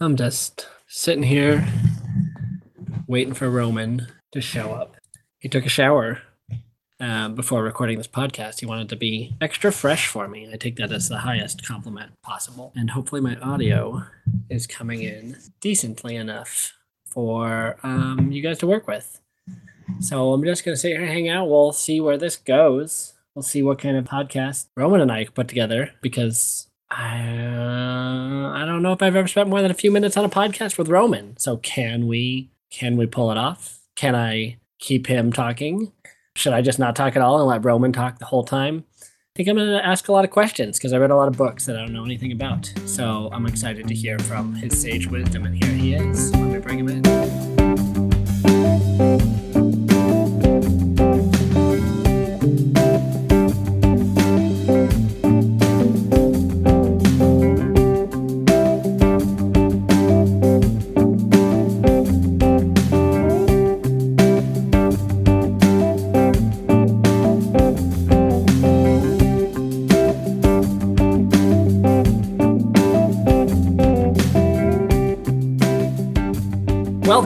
I'm just sitting here waiting for Roman to show up. He took a shower uh, before recording this podcast. He wanted to be extra fresh for me. I take that as the highest compliment possible. And hopefully, my audio is coming in decently enough for um, you guys to work with. So I'm just going to sit here and hang out. We'll see where this goes. We'll see what kind of podcast Roman and I put together because I, uh, I don't know if I've ever spent more than a few minutes on a podcast with Roman. So can we can we pull it off? Can I keep him talking? Should I just not talk at all and let Roman talk the whole time? I think I'm going to ask a lot of questions because I read a lot of books that I don't know anything about. So I'm excited to hear from his sage wisdom, and here he is. Let me bring him in.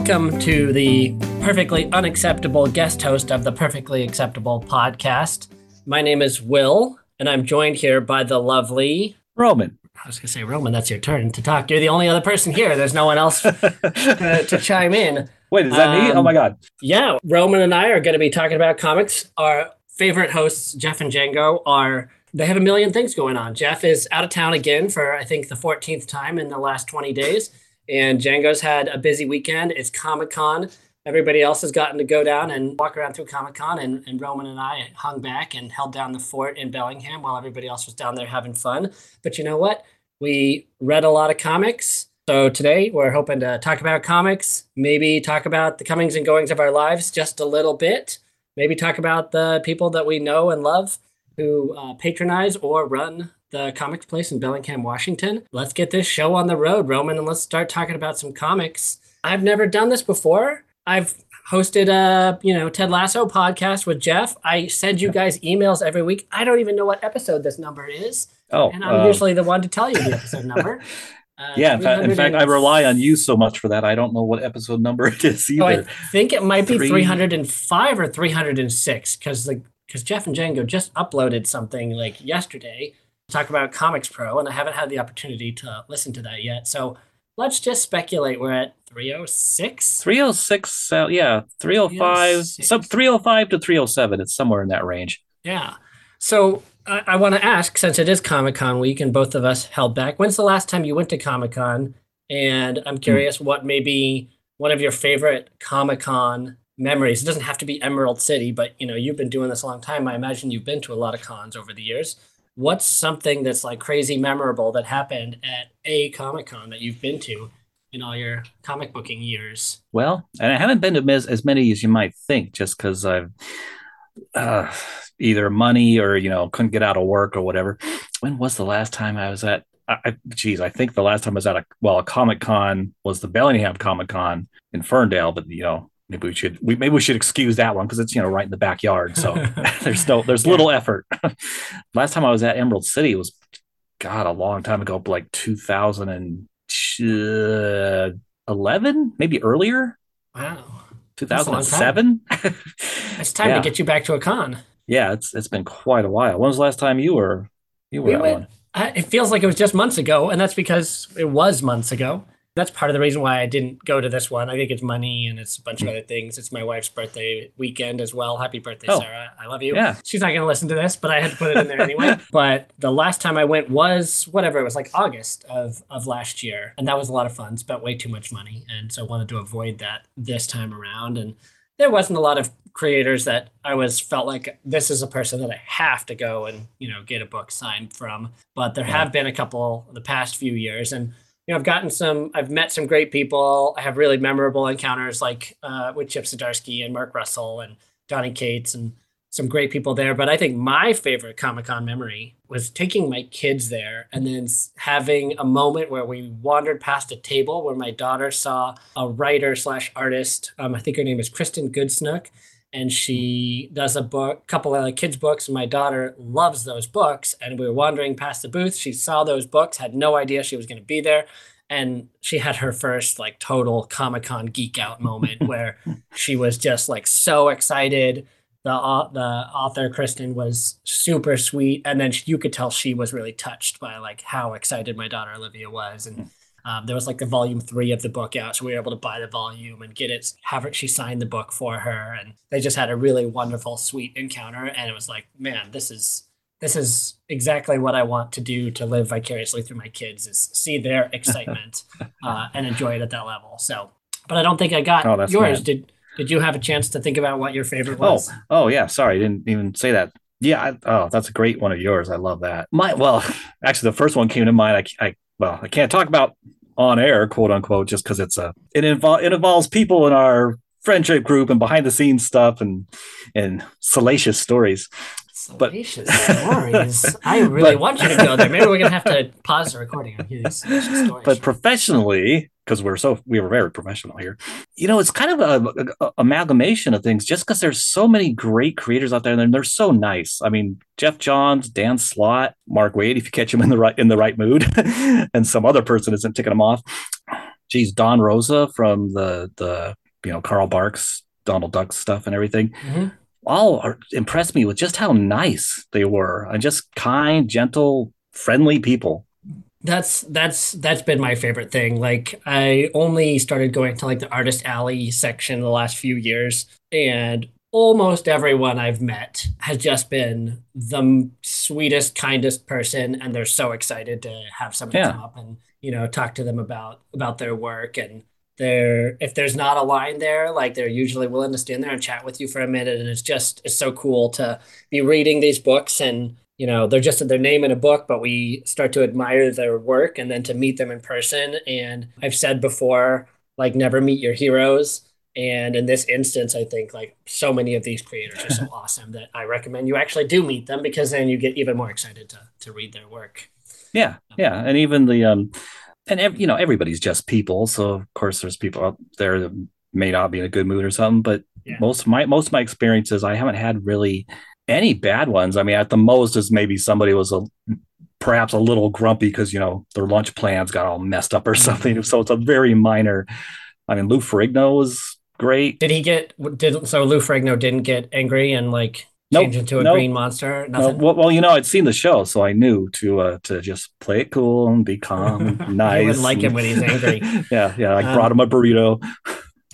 Welcome to the perfectly unacceptable guest host of the Perfectly Acceptable podcast. My name is Will, and I'm joined here by the lovely. Roman. I was going to say, Roman, that's your turn to talk. You're the only other person here. There's no one else to, to chime in. Wait, is that me? Oh Um, my god. Yeah, Roman and I are going to be talking about comics. Our favorite hosts, Jeff and Django, are they have a million things going on. Jeff is out of town again for I think the 14th time in the last 20 days, and Django's had a busy weekend. It's Comic Con. Everybody else has gotten to go down and walk around through Comic Con, and, and Roman and I hung back and held down the fort in Bellingham while everybody else was down there having fun. But you know what? We read a lot of comics. So today we're hoping to talk about comics, maybe talk about the comings and goings of our lives just a little bit, maybe talk about the people that we know and love who uh, patronize or run the comics place in Bellingham, Washington. Let's get this show on the road, Roman, and let's start talking about some comics. I've never done this before. I've hosted a you know Ted Lasso podcast with Jeff. I send you guys emails every week. I don't even know what episode this number is, Oh, and I'm uh, usually the one to tell you the episode number. Uh, yeah. In fact, in fact, I rely on you so much for that. I don't know what episode number it is Oh, I think it might be Three- 305 or 306 because the because Jeff and Django just uploaded something like yesterday to talk about Comics Pro, and I haven't had the opportunity to listen to that yet. So let's just speculate we're at 306. 306. Uh, yeah, 305. 306. Some 305 to 307. It's somewhere in that range. Yeah. So I, I want to ask, since it is Comic Con week and both of us held back, when's the last time you went to Comic Con? And I'm curious what may be one of your favorite Comic Con memories. It doesn't have to be Emerald City, but you know, you've been doing this a long time. I imagine you've been to a lot of cons over the years. What's something that's like crazy memorable that happened at a Comic Con that you've been to in all your comic booking years? Well, and I haven't been to as, as many as you might think, just because I've uh, either money or you know couldn't get out of work or whatever. When was the last time I was at? I, geez, I think the last time I was at a well, a Comic Con was the Bellingham Comic Con in Ferndale, but you know. Maybe we should we maybe we should excuse that one because it's you know right in the backyard. So there's no there's little effort. Last time I was at Emerald City was God a long time ago, like 2011, uh, maybe earlier, Wow. That's a long 2007. It's time Yeah. to get you back to a con. yeah, it's it's been quite a while. When was the last time you were you were We at went- one? I, it feels like it was just months ago, and that's because it was months ago. That's part of the reason why I didn't go to this one. I think it's money and it's a bunch of mm. other things. It's my wife's birthday weekend as well. Happy birthday, Oh. Sarah. I love you. Yeah. She's not going to listen to this, but I had to put it in there anyway. but the last time I went was whatever, it was like August of, of last year. And that was a lot of fun. Spent way too much money. And so I wanted to avoid that this time around. And there wasn't a lot of creators that I was felt like this is a person that I have to go and you know get a book signed from. But there Yeah. have been a couple the past few years, and you know I've gotten some. I've met some great people. I have really memorable encounters like uh, with Chip Zdarsky and Mark Russell and Donnie Cates and some great people there. But I think my favorite Comic Con memory was taking my kids there and then having a moment where we wandered past a table where my daughter saw a writer slash artist. Um, I think her name is Kristen Gudsnuk. And she hmm. does a book, couple of like kids' books. And my daughter loves those books. And we were wandering past the booth. She saw those books, had no idea she was going to be there. and she had her first like total Comic Con geek out moment where she was just like so excited. The au- the author Kristen was super sweet, and then you could tell she was really touched by like how excited my daughter Olivia was, and hmm. Um, there was like the volume three of the book out, so we were able to buy the volume and get it. Have her, she signed the book for her, and they just had a really wonderful, sweet encounter. And it was like, man, this is this is exactly what I want to do to live vicariously through my kids is see their excitement uh, and enjoy it at that level. So, but I don't think I got Oh, yours. mad. Did Did you have a chance to think about what your favorite Oh, was? oh yeah. Sorry, I didn't even say that. Yeah. I, oh, that's a great one of yours. I love that. My well, actually, the first one came to mind. I, I well, I can't talk about on air, quote unquote, just because it's a it involves it involves people in our friendship group and behind the scenes stuff and and salacious stories. But- Salacious stories. I really But- want you to go there. Maybe we're gonna have to pause the recording and hear these salacious stories. But professionally, because we're so we were very professional here, you know, it's kind of a, a- a- amalgamation of things. Just because there's so many great creators out there, and they're so nice. I mean, Geoff Johns, Dan Slott, Mark Waid, if you catch him in the right in the right mood, and some other person isn't ticking him off. Geez, Don Rosa from the the you know Carl Barks, Donald Duck stuff and everything. Mhm. All are, impressed me with just how nice they were and just kind, gentle, friendly people. That's that's that's been my favorite thing. Like I only started going to like the artist alley section the last few years, and almost everyone I've met has just been the sweetest, kindest person, and they're so excited to have somebody Yeah. come up and you know talk to them about about their work and they're if there's not a line there like they're usually willing to stand there and chat with you for a minute and it's just it's so cool to be reading these books and you know they're just their name in a book but we start to admire their work and then to meet them in person. And i've said before like never meet your heroes. And in this instance i think like so many of these creators are so awesome that i recommend you actually do meet them because then you get even more excited to to read their work. Yeah, yeah, and even the um, and ev- you know everybody's just people, so of course there's people out there that may not be in a good mood or something. But Yeah. most of my most of my experiences, I haven't had really any bad ones. I mean, at the most is maybe somebody was a perhaps a little grumpy because you know their lunch plans got all messed up or mm-hmm. something. So it's a very minor. I mean, Lou Ferrigno was great. did he get did so lou Ferrigno didn't get angry and like Nope, change into a nope. green monster nothing well, well, you know, I'd seen the show, so I knew to uh, to just play it cool and be calm, and nice. Would like him when he's angry. yeah, yeah. I Um, brought him a burrito.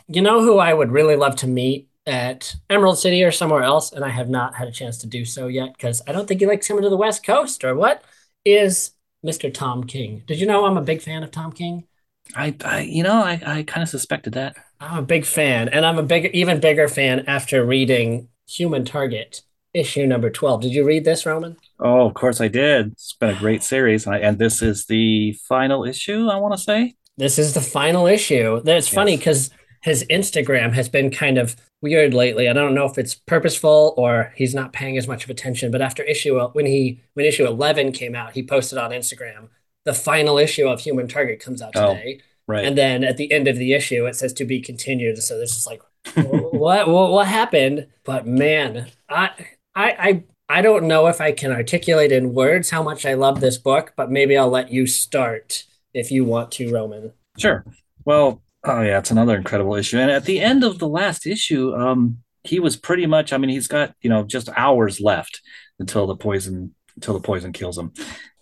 You know who I would really love to meet at Emerald City or somewhere else, and I have not had a chance to do so yet because I don't think he likes coming to the West Coast or what is Mr. Tom King. Did you know I'm a big fan of Tom King? I, I you know, I, I kind of suspected that. I'm a big fan, and I'm a big, even bigger fan after reading Human Target issue number 12. Did you read this, Roman? Oh, of course I did. It's been a great series, and, I, and this is the final issue. I want to say. This is the final issue. That's funny because his Instagram has been kind of weird lately. I don't know if it's purposeful or he's not paying as much of attention. But after issue uh, when he when issue eleven came out, he posted on Instagram the final issue of Human Target comes out Oh, today, Right. and then at the end of the issue it says to be continued. So this is like what, what what happened? But man, I I I. I don't know if I can articulate in words how much I love this book, but maybe I'll let you start if you want to, Roman. Sure. Well, oh yeah, it's another incredible issue. And at the end of the last issue, um, he was pretty much. I mean, he's got you know just hours left until the poison until the poison kills him.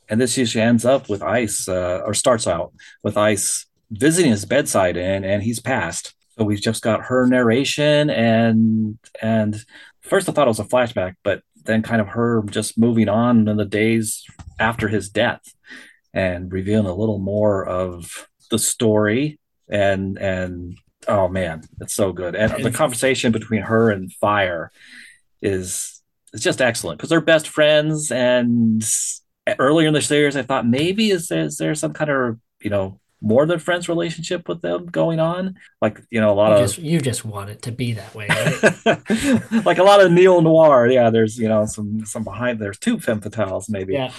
And this issue ends up with Ice, uh, or starts out with Ice visiting his bedside, and and he's passed. So we've just got her narration, and and first I thought it was a flashback, but then kind of her just moving on in the days after his death, and revealing a little more of the story and and oh man it's so good. And the conversation between her and fire is it's just excellent because they're best friends and earlier in the series i thought maybe is there, is there some kind of you know more than friends relationship with them going on. Like you know a lot You of just you just want it to be that way, right? like a lot of neo noir. Yeah there's you know some some behind there's two femme fatales maybe. Yeah,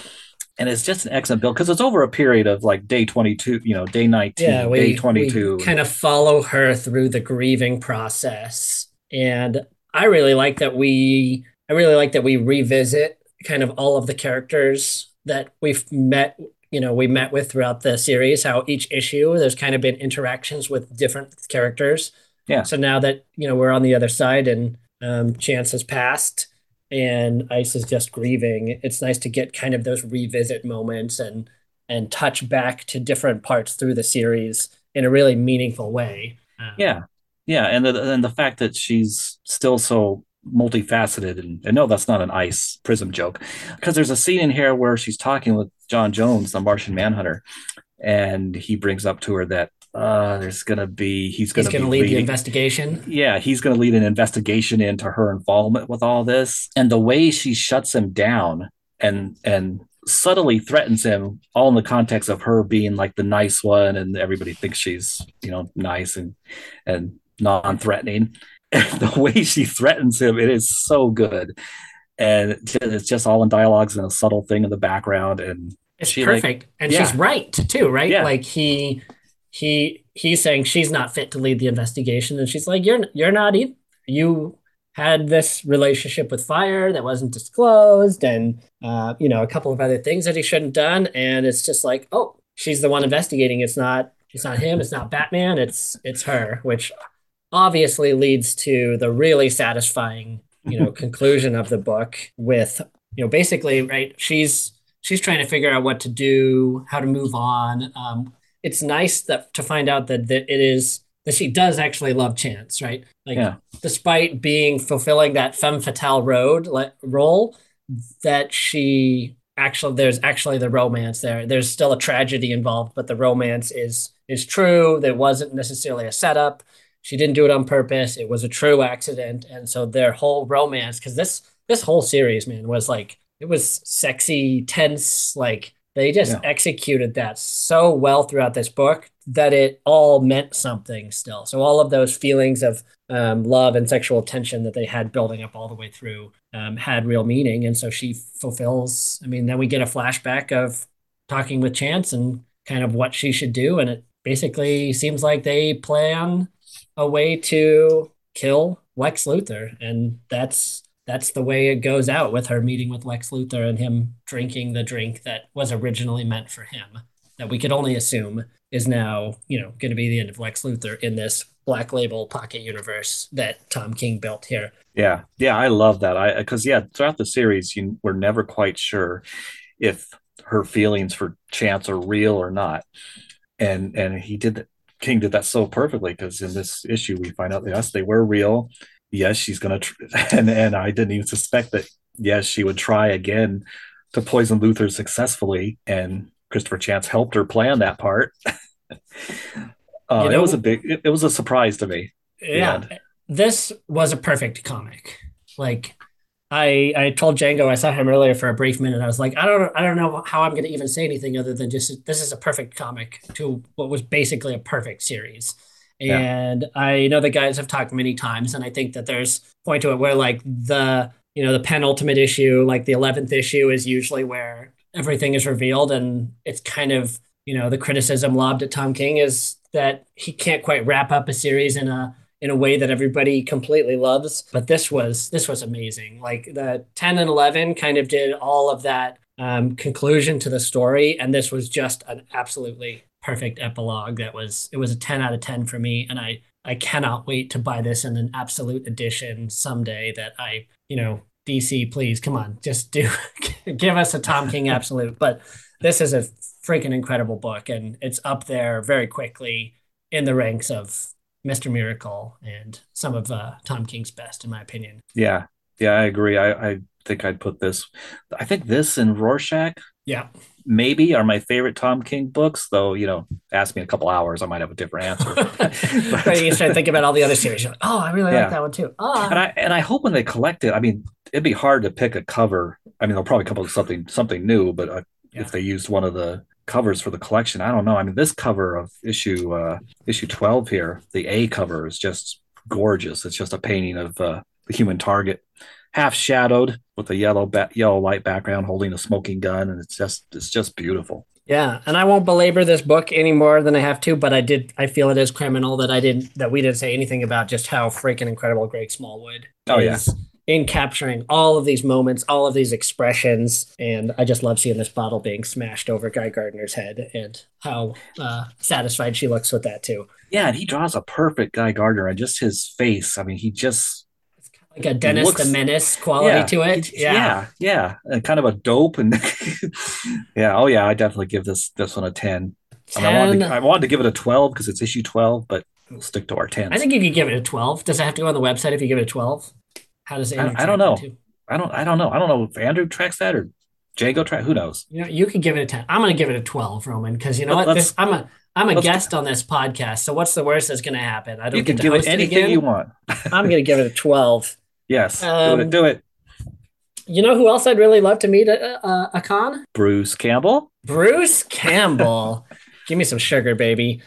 and it's just an excellent build because it's over a period of like day 22 you know day 19 yeah. day 22 we kind of follow her through the grieving process, and I really like that we I really like that we revisit kind of all of the characters that we've met you know we met with throughout the series. How each issue there's kind of been interactions with different characters. Yeah. So now that you know we're on the other side and um, Chance has passed and Ice is just grieving, it's nice to get kind of those revisit moments and and touch back to different parts through the series in a really meaningful way. Um, yeah, yeah, and the and the fact that she's still so multifaceted and, and no that's not an ice prism joke because there's a scene in here where she's talking with john jones the martian manhunter and he brings up to her that uh, there's gonna be he's gonna, he's gonna lead leading, the investigation. Yeah, he's gonna lead an investigation into her involvement with all this, and the way she shuts him down and and subtly threatens him, all in the context of her being like the nice one, and everybody thinks she's you know nice and and non-threatening. The way she threatens him, it is so good, and it's just all in dialogues and a subtle thing in the background, and it's perfect, like, and yeah. she's right too, right? Yeah. Like he he he's saying she's not fit to lead the investigation, and she's like, "You're you're not either. You had this relationship with fire that wasn't disclosed, and uh, you know a couple of other things that he shouldn't done." And it's just like, oh, she's the one investigating. It's not it's not him. It's not Batman. It's it's her, which obviously leads to the really satisfying you know conclusion of the book with you know basically right she's she's trying to figure out what to do how to move on um, it's nice that to find out that, that it is that she does actually love Chance, right? Like, yeah. despite being fulfilling that femme fatale road like, role, that she actually there's actually the romance there. There's still a tragedy involved, but the romance is is true. There wasn't necessarily a setup. She didn't do it on purpose. It was a true accident, and so their whole romance, because this this whole series, man, was like it was sexy, tense, like they just yeah. executed that so well throughout this book that it all meant something still. So all of those feelings of um, love and sexual tension that they had building up all the way through um, had real meaning. And so she fulfills. I mean, then we get a flashback of talking with Chance and kind of what she should do, and it basically seems like they plan a way to kill Lex Luthor, and that's that's the way it goes out with her meeting with Lex Luthor and him drinking the drink that was originally meant for him. That we could only assume is now, you know, going to be the end of Lex Luthor in this Black Label Pocket universe that Tom King built here. Yeah, yeah, I love that. I because yeah, throughout the series, you were never quite sure if her feelings for Chance are real or not, and and he did. King did that so perfectly because in this issue we find out that yes, they were real yes, she's gonna, tr- and and I didn't even suspect that. Yes, she would try again to poison Luthor successfully, and Christopher Chance helped her plan that part. uh, you know, it was a big, it, it was a surprise to me. Yeah, this was a perfect comic. Like I I told Django I saw him earlier for a brief minute. I was like, I don't I don't know how I'm going to even say anything other than just this is a perfect comic to what was basically a perfect series. And yeah. I know the guys have talked many times, and I think that there's point to it where like the you know the penultimate issue, like the eleventh issue, is usually where everything is revealed, and it's kind of you know the criticism lobbed at Tom King is that he can't quite wrap up a series in a in a way that everybody completely loves. But this was this was amazing. Like the ten and eleven kind of did all of that um, conclusion to the story, and this was just an absolutely perfect epilogue that was it was a 10 out of 10 for me and i i cannot wait to buy this in an absolute edition someday that i you know dc please come on just do give us a tom king absolute but this is a freaking incredible book and it's up there very quickly in the ranks of mr miracle and some of uh, tom king's best in my opinion yeah yeah i agree i i think i'd put this i think this and rorschach yeah maybe are my favorite Tom King books, though, you know, ask me in a couple hours, I might have a different answer. but, right, you start thinking about all the other series. Like, oh, I really yeah. like that one too. Oh. And I and I hope when they collect it, I mean, it'd be hard to pick a cover. I mean, they'll probably come up with something something new, but uh, yeah. if they used one of the covers for the collection, I don't know. I mean, this cover of issue uh issue 12 here, the A cover is just gorgeous. It's just a painting of uh, the human target half shadowed with a yellow ba- yellow light background holding a smoking gun and it's just it's just beautiful yeah and i won't belabor this book any more than i have to but i did i feel it is criminal that i didn't that we didn't say anything about just how freaking incredible greg smallwood oh is, yeah in capturing all of these moments, all of these expressions. And I just love seeing this bottle being smashed over Guy Gardner's head and how uh, satisfied she looks with that too. Yeah, and he draws a perfect Guy Gardner and just his face. I mean, he just like a Dennis looks, the Menace quality yeah, to it. Yeah, yeah, yeah. And kind of a dope and yeah. Oh yeah, I definitely give this this one a ten. 10. I, wanted to, I wanted to give it a twelve because it's issue twelve, but we'll stick to our ten. I think you could give it a twelve. Does it have to go on the website if you give it a twelve? How does Andrew I, I don't know. I don't. I don't know. I don't know if Andrew tracks that or Django track. Who knows? You know, you could give it a ten. I'm going to give it a twelve, Roman, because you know Let, what? This, I'm a I'm a guest on this podcast, so what's the worst that's going to happen? I don't you can give it anything it you want. I'm going to give it a twelve. Yes, um, do it. Do it. You know who else I'd really love to meet a, a, a con? Bruce Campbell. Bruce Campbell. Give me some sugar, baby.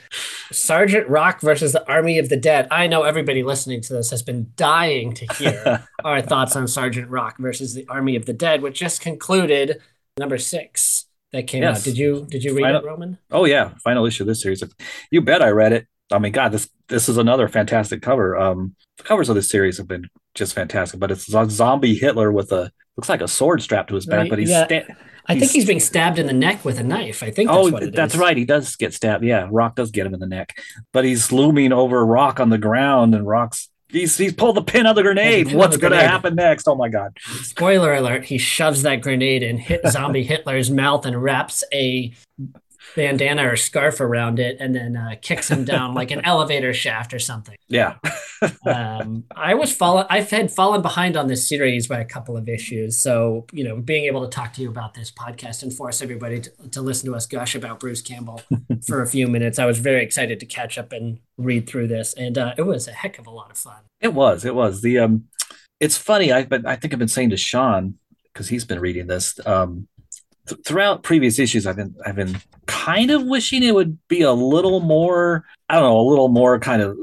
Sergeant Rock versus the Army of the Dead. I know everybody listening to this has been dying to hear our thoughts on Sergeant Rock versus the Army of the Dead, which just concluded number six that came yes. out. Did you did you read final, it, Roman? Oh yeah, final issue of this series. You bet I read it. I mean, God, this this is another fantastic cover. Um, the covers of this series have been just fantastic. But it's a zombie Hitler with a looks like a sword strapped to his back, right, but he's. Yeah. Sta- I think he's being stabbed in the neck with a knife. I think that's oh, that's right. He does get stabbed. Yeah, Rock does get him in the neck, but he's looming over Rock on the ground, and Rock's he's he's pulled the pin of the grenade. What's going to happen next? Oh my god! Spoiler alert! He shoves that grenade and hit zombie Hitler's mouth and wraps a bandana or scarf around it and then uh, kicks him down like an elevator shaft or something. Yeah. um, I was fallen. I've had fallen behind on this series by a couple of issues. So you know, being able to talk to you about this podcast and force everybody to, to listen to us gush about Bruce Campbell for a few minutes, I was very excited to catch up and read through this, and uh, it was a heck of a lot of fun. It was. It was the. um It's funny. I but I think I've been saying to Sean because he's been reading this. Um, th- throughout previous issues, I've been I've been kind of wishing it would be a little more. I don't know, a little more kind of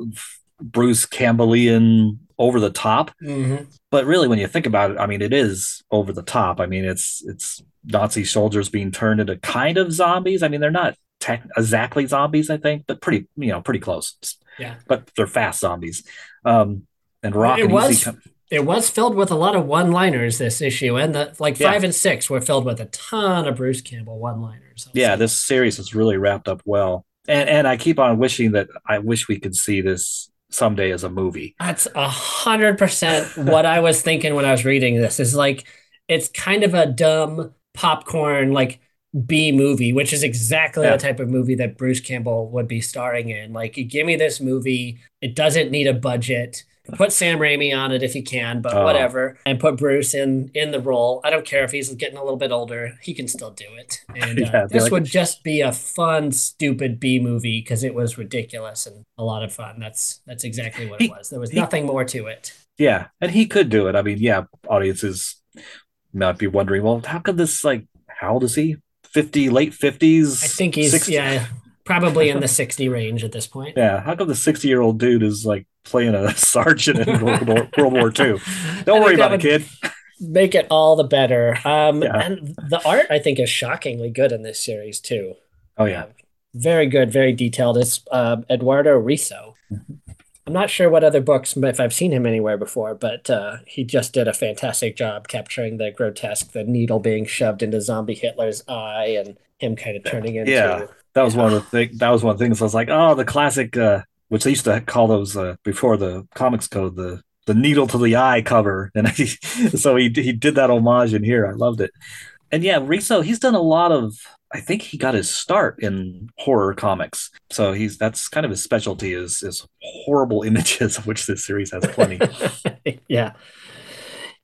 Bruce Campbellian over the top. Mm-hmm. But really, when you think about it, I mean, it is over the top. I mean, it's it's Nazi soldiers being turned into kind of zombies. I mean, they're not tech, exactly zombies, I think, but pretty you know pretty close. Yeah, but they're fast zombies. Um, and Rock it and was, Easy it was filled with a lot of one-liners this issue, and the like five yeah. and six were filled with a ton of Bruce Campbell one-liners. Yeah, say. this series is really wrapped up well, and and I keep on wishing that I wish we could see this someday as a movie. That's a hundred percent what I was thinking when I was reading this. Is like it's kind of a dumb popcorn like B movie, which is exactly yeah. the type of movie that Bruce Campbell would be starring in. Like, give me this movie. It doesn't need a budget put Sam Raimi on it if you can, but oh. whatever, and put Bruce in in the role. I don't care if he's getting a little bit older; he can still do it. And uh, yeah, this like would just be a fun, stupid B movie because it was ridiculous and a lot of fun. That's that's exactly what he, it was. There was he, nothing more to it. Yeah, and he could do it. I mean, yeah, audiences might be wondering, well, how could this like? How old is he? Fifty, late fifties. I think he's 60? yeah probably in the 60 range at this point. Yeah. How come the 60 year old dude is like playing a sergeant in World War, World War II? Don't worry about it, kid. Make it all the better. Um, yeah. And the art, I think, is shockingly good in this series, too. Oh, yeah. Uh, very good, very detailed. It's uh, Eduardo Risso. I'm not sure what other books, if I've seen him anywhere before, but uh, he just did a fantastic job capturing the grotesque, the needle being shoved into zombie Hitler's eye, and him kind of turning into yeah that was one of the things. That was one of the things. I was like, oh, the classic, uh, which they used to call those uh, before the comics code, the the needle to the eye cover, and he, so he he did that homage in here. I loved it, and yeah, Risso, he's done a lot of. I think he got his start in horror comics, so he's that's kind of his specialty is is horrible images, of which this series has plenty. yeah,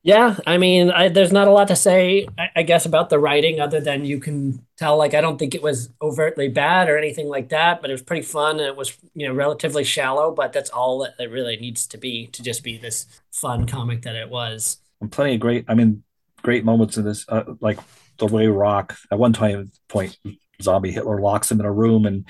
yeah, I mean, I, there's not a lot to say, I, I, guess, about the writing other than you can tell. Like, I don't think it was overtly bad or anything like that, but it was pretty fun and it was, you know, relatively shallow. But that's all that it really needs to be to just be this fun comic that it was. And plenty of great, I mean, great moments in this, uh, like the way Rock at one time point, zombie Hitler locks him in a room and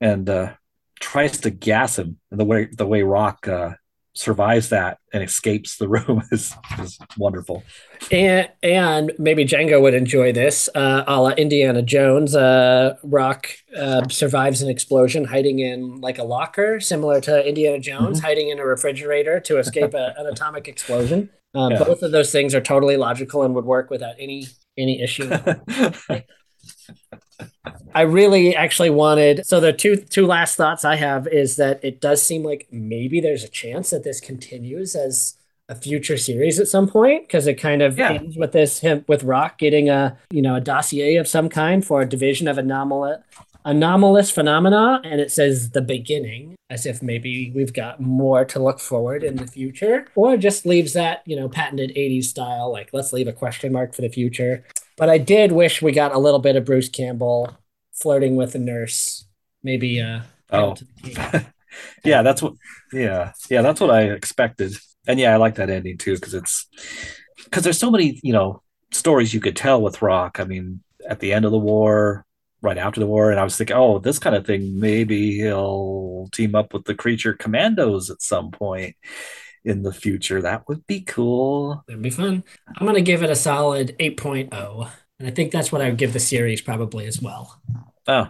and uh, tries to gas him, and the way the way Rock uh, survives that and escapes the room is, is wonderful. And and maybe Django would enjoy this, uh, a la Indiana Jones. Uh, Rock uh, survives an explosion, hiding in like a locker, similar to Indiana Jones, mm-hmm. hiding in a refrigerator to escape a, an atomic explosion. Um, Yeah. Both of those things are totally logical and would work without any any issue. I really actually wanted. So the two two last thoughts I have is that it does seem like maybe there's a chance that this continues as a future series at some point because it kind of Yeah. ends with this him with Rock getting a you know a dossier of some kind for a division of anomalous anomalous phenomena and it says the beginning as if maybe we've got more to look forward in the future or just leaves that you know patented 80s style like let's leave a question mark for the future but i did wish we got a little bit of bruce campbell flirting with a nurse maybe uh Oh. to the yeah, that's what. Yeah, yeah, that's what I expected. And yeah, I like that ending too because it's because there's so many you know stories you could tell with Rock. I mean, at the end of the war, right after the war, and I was thinking, oh, this kind of thing. Maybe he'll team up with the Creature Commandos at some point in the future. That would be cool. That'd be fun. I'm gonna give it a solid 8.0. And I think that's what I would give the series probably as well. Oh,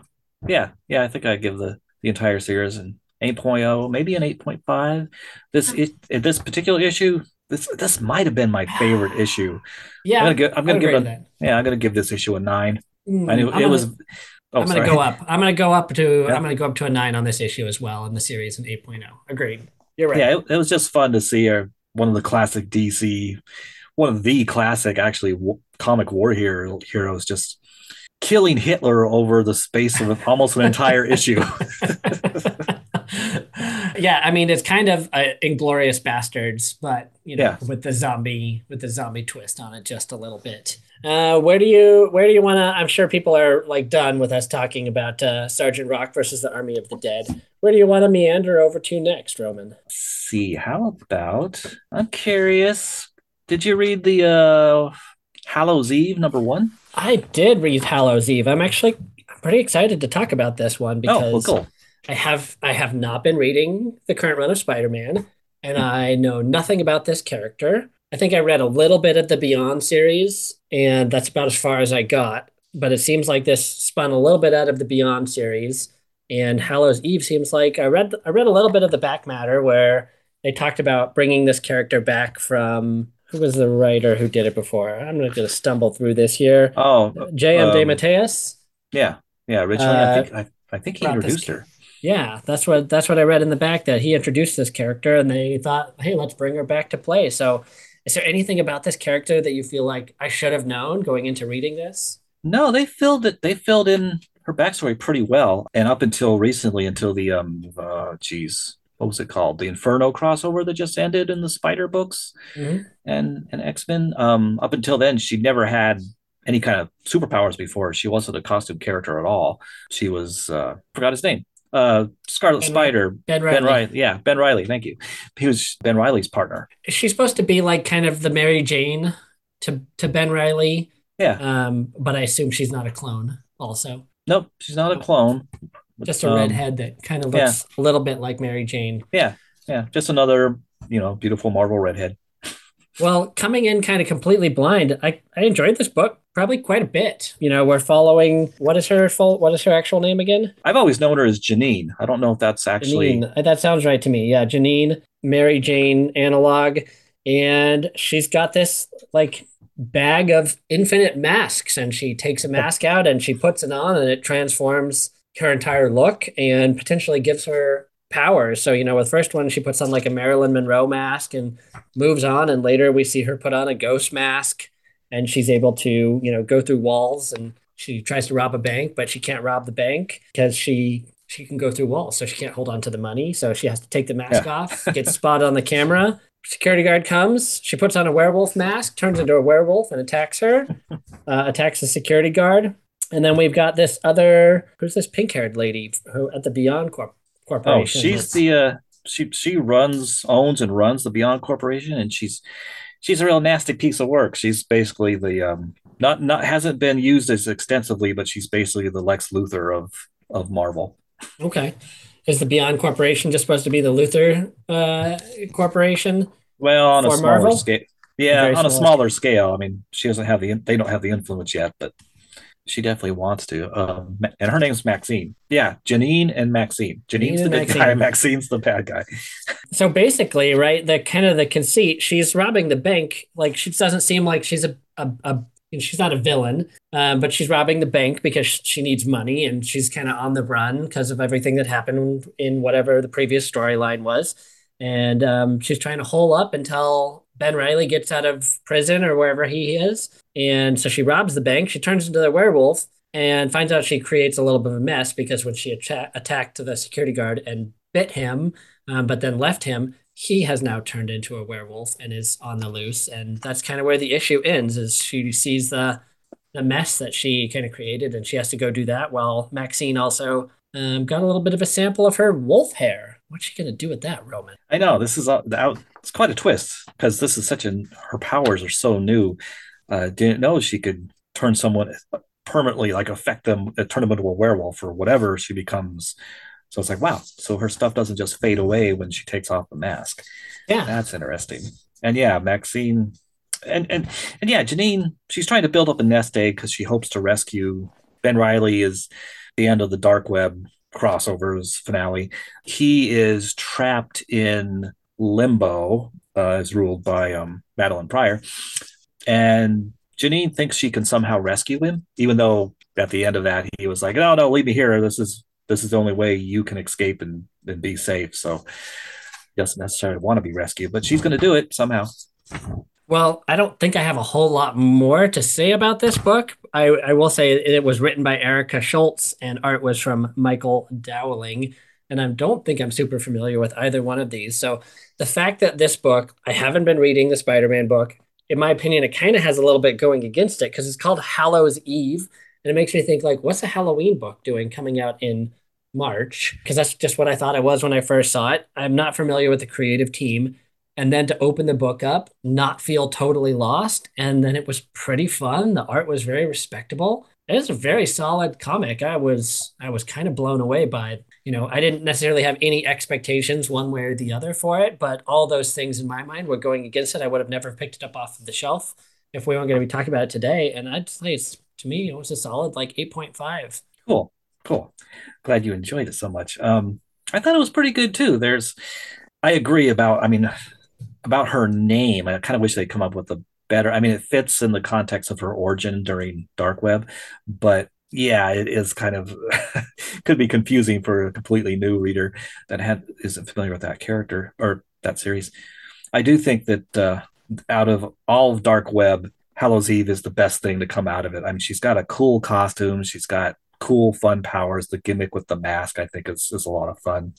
yeah, yeah. I think I'd give the the entire series an 8.0, maybe an 8.5. This it, this particular issue. This this might have been my favorite issue. Yeah, I'm gonna give. I'm gonna give. Yeah, I'm gonna give this issue a nine. Mm, I knew I'm it gonna- was. Oh, I'm gonna go up. I'm gonna go up to. Yeah. I'm gonna go up to a nine on this issue as well in the series, an 8.0. Agreed. You're right. Yeah, it, it was just fun to see uh, one of the classic DC, one of the classic actually w- comic war hero, heroes just killing Hitler over the space of almost an entire issue. yeah, I mean it's kind of uh, Inglourious Basterds, but you know, Yeah. with the zombie with the zombie twist on it just a little bit. Uh, where do you where do you want to? I'm sure people are like done with us talking about uh, Sergeant Rock versus the Army of the Dead. Where do you want to meander over to next, Roman? see, how about? I'm curious. Did you read the uh, Hallows Eve number one? I did read Hallows Eve. I'm actually pretty excited to talk about this one because oh, well, cool. I have I have not been reading the current run of Spider-Man, and I know nothing about this character. I think I read a little bit of the Beyond series, and that's about as far as I got. But it seems like this spun a little bit out of the Beyond series, and Hallows Eve seems like I read I read a little bit of the back matter where they talked about bringing this character back from who was the writer who did it before. I'm not going to stumble through this here. Oh, J.M. um, DeMatteis. yeah, yeah. Originally, Uh, I think I, I think he introduced her. Yeah, that's what that's what I read in the back that he introduced this character and they thought, hey, let's bring her back to play. So, is there anything about this character that you feel like I should have known going into reading this? No, they filled it. They filled in her backstory pretty well, and up until recently, until the um, uh, geez, what was it called? The Inferno crossover that just ended in the Spider books Mhm. and and X Men. Um, up until then, she'd never had any kind of superpowers before. She wasn't a costume character at all. She was uh, forgot his name. Uh, Scarlet Ben- Spider. Ben Riley. Ben Riley. Yeah, Ben Riley. Thank you. He was Ben Riley's partner. She's supposed to be like kind of the Mary Jane to to Ben Riley? Yeah. Um, but I assume she's not a clone. Also, Nope, she's not a clone. just a Um, redhead that kind of yeah. looks a little bit like Mary Jane. Yeah, yeah, just another you know beautiful Marvel redhead. Well, coming in kind of completely blind, I, I enjoyed this book probably quite a bit. You know, we're following what is her full what is her actual name again? I've always known her as Janine. I don't know if that's actually. Janine. Uh, That sounds right to me. Yeah, Janine, Mary Jane analog. And she's got this like bag of infinite masks, and she takes a mask out and she puts it on, and it transforms her entire look and potentially gives her powers. So, you know, with the first one, she puts on like a Marilyn Monroe mask and moves on. And later we see her put on a ghost mask and she's able to, you know, go through walls and she tries to rob a bank, but she can't rob the bank because she she can go through walls, so she can't hold on to the money. So she has to take the mask Yeah. off, gets spotted on the camera. Security guard comes. She puts on a werewolf mask, turns into a werewolf, and attacks her. uh, attacks the security guard. And then we've got this other who's this pink haired lady who at the Beyond Corp- Oh, she's the uh, she she runs, owns, and runs the Beyond Corporation, and she's she's a real nasty piece of work. She's basically the um, not not hasn't been used as extensively, but she's basically the Lex Luthor of of Marvel. okay. Is the Beyond Corporation just supposed to be the Luthor uh, Corporation? Well, on a For smaller Marvel? scale, yeah, Very on a small. smaller scale. I mean, she doesn't have the they don't have the influence yet, but She definitely wants to. Um, and her name's Maxine. Yeah, Janine and Maxine. Janine's Janine the good guy. Maxine's the bad guy. So basically, right, the kind of the conceit, she's robbing the bank. Like she doesn't seem like she's a a, a she's not a villain, um, but she's robbing the bank because she needs money and she's kind of on the run because of everything that happened in whatever the previous storyline was. And um, she's trying to hole up until Ben Riley gets out of prison or wherever he is. And so she robs the bank. She turns into the werewolf and finds out she creates a little bit of a mess because when she atta- attacked the security guard and bit him, um, but then left him, he has now turned into a werewolf and is on the loose. And that's kind of where the issue ends. Is she sees the the mess that she kind of created, and she has to go do that. While Maxine also um, got a little bit of a sample of her wolf hair. What's she gonna do with that, Roman? I know this is a, it's quite a twist because this is such an her powers are so new. Uh, didn't know she could turn someone permanently, like affect them, uh, turn them into a werewolf or whatever she becomes. So it's like, wow. So her stuff doesn't just fade away when she takes off the mask. Yeah, That's interesting. And yeah, Maxine and and and yeah, Janine, she's trying to build up a nest egg because she hopes to rescue Ben Riley is the end of the dark web crossovers finale. He is trapped in limbo, uh, is ruled by um, Madelyne Pryor, and Janine thinks she can somehow rescue him, even though at the end of that he was like, "No, no, leave me here. This is this is the only way you can escape and, and be safe." So doesn't necessarily want to be rescued, but she's going to do it somehow. Well, I don't think I have a whole lot more to say about this book. I, I will say it was written by Erica Schultz and art was from Michael Dowling. And I don't think I'm super familiar with either one of these. So the fact that this book, I haven't been reading the Spider Man book, in my opinion, it kind of has a little bit going against it because it's called Hallows Eve. And it makes me think, like, what's a Halloween book doing coming out in March? Because that's just what I thought it was when I first saw it. I'm not familiar with the creative team and then to open the book up, not feel totally lost. And then it was pretty fun. The art was very respectable. It was a very solid comic. I was I was kind of blown away by it. You know, I didn't necessarily have any expectations one way or the other for it, but all those things in my mind were going against it. I would have never picked it up off of the shelf if we weren't going to be talking about it today. And I'd say it's to me, it was a solid like 8.5. Cool, cool. Glad you enjoyed it so much. Um, I thought it was pretty good too. There's, I agree about. I mean, about her name. I kind of wish they'd come up with a better. I mean, it fits in the context of her origin during Dark Web, but yeah, it is kind of could be confusing for a completely new reader that had isn't familiar with that character or that series. I do think that uh, out of all of Dark Web, Hallows Eve is the best thing to come out of it. I mean, she's got a cool costume, she's got cool, fun powers. The gimmick with the mask, I think, is is a lot of fun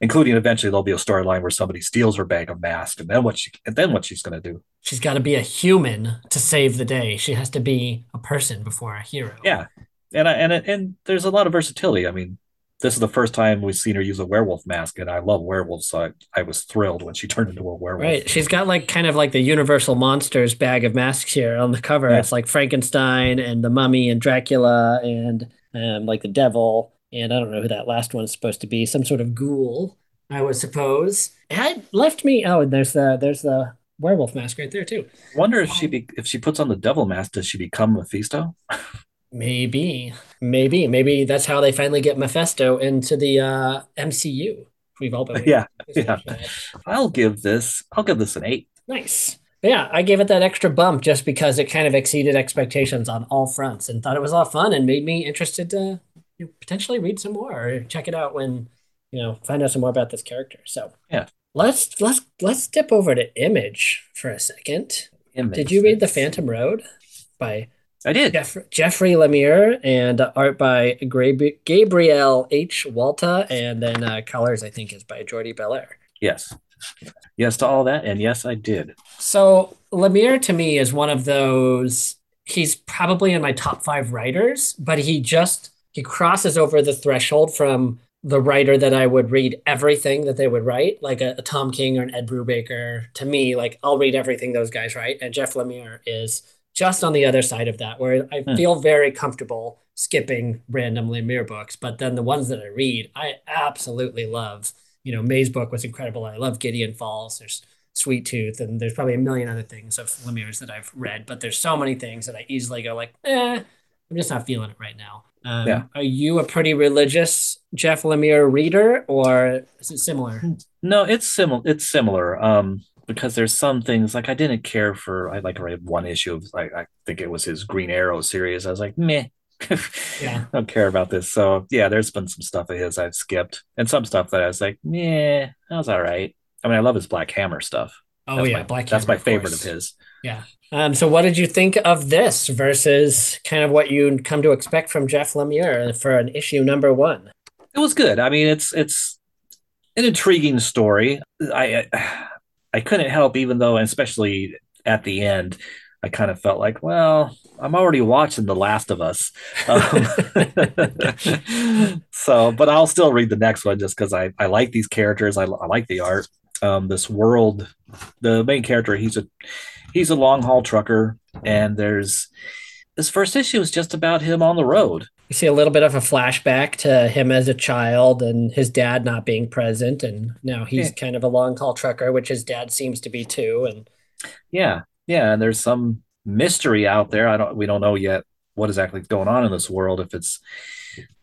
including eventually there'll be a storyline where somebody steals her bag of masks and then what she and then what she's going to do She's got to be a human to save the day. She has to be a person before a hero. yeah and I, and and there's a lot of versatility i mean this is the first time we've seen her use a werewolf mask and i love werewolves so i, I was thrilled when she turned into a werewolf Right. She's got like kind of like the Universal Monsters bag of masks here on the cover. yeah It's like Frankenstein and the Mummy and Dracula and um, like the Devil. And I don't know who that last one's supposed to be. Some sort of ghoul, I would suppose. Had left me. Oh, and there's the there's the werewolf mask right there too. wonder if she be if she puts on the devil mask does she become mephisto maybe, maybe, maybe that's how they finally get Mephisto into the uh, MCU. We've all been yeah yeah i'll give this i'll give this an eight Nice. But yeah, I gave it that extra bump just because it kind of exceeded expectations on all fronts and thought it was a lot of fun and made me interested to you potentially read some more or check it out when, you know, find out some more about this character. So yeah let's let's let's dip over to Image for a second. Did you read The Phantom Road by i did Jeff, Jeffrey Lemire and uh, art by Grab- Gabriel H. Walta and then uh, colors I think is by Jordi Bellaire. yes yes to all that and yes i did So Lemire to me is one of those. He's probably in my top five writers, but he just he crosses over the threshold from the writer that I would read everything that they would write, like a, a Tom King or an Ed Brubaker. To me, like I'll read everything those guys write, and Jeff Lemire is just on the other side of that, where I Hmm. feel very comfortable skipping random Lemire books, but then the ones that I read, I absolutely love. You know, May's book was incredible. I love Gideon Falls. There's Sweet Tooth, and there's probably a million other things of Lemire's that I've read, but there's so many things that I easily go like, eh. I'm just not feeling it right now. Um, Yeah. Are you a pretty religious Jeff Lemire reader, or is it similar? No, it's similar. It's similar. Um, because there's some things like I didn't care for. I like read one issue of like I think it was his Green Arrow series. I was like, meh. Yeah. I don't care about this. So yeah, there's been some stuff of his I've skipped, and some stuff that I was like, yeah, that was all right. I mean, I love his Black Hammer stuff. Oh That's yeah, my, Black. That's Hammer, my favorite course. of his. Yeah. Um, so what did you think of this versus kind of what you come to expect from Jeff Lemire for an issue number one? It was good. I mean, it's it's an intriguing story. I I couldn't help, even though, and especially at the end, I kind of felt like, well, I'm already watching The Last of Us. Um, so, but I'll still read the next one just because I, I like these characters. I, I like the art. Um, this world, the main character, he's a he's a long haul trucker, and there's this first issue is just about him on the road. You see a little bit of a flashback to him as a child and his dad not being present, and now he's Yeah. kind of a long haul trucker, which his dad seems to be too. And Yeah, yeah, and there's some mystery out there. I don't we don't know yet what exactly is going on in this world. If it's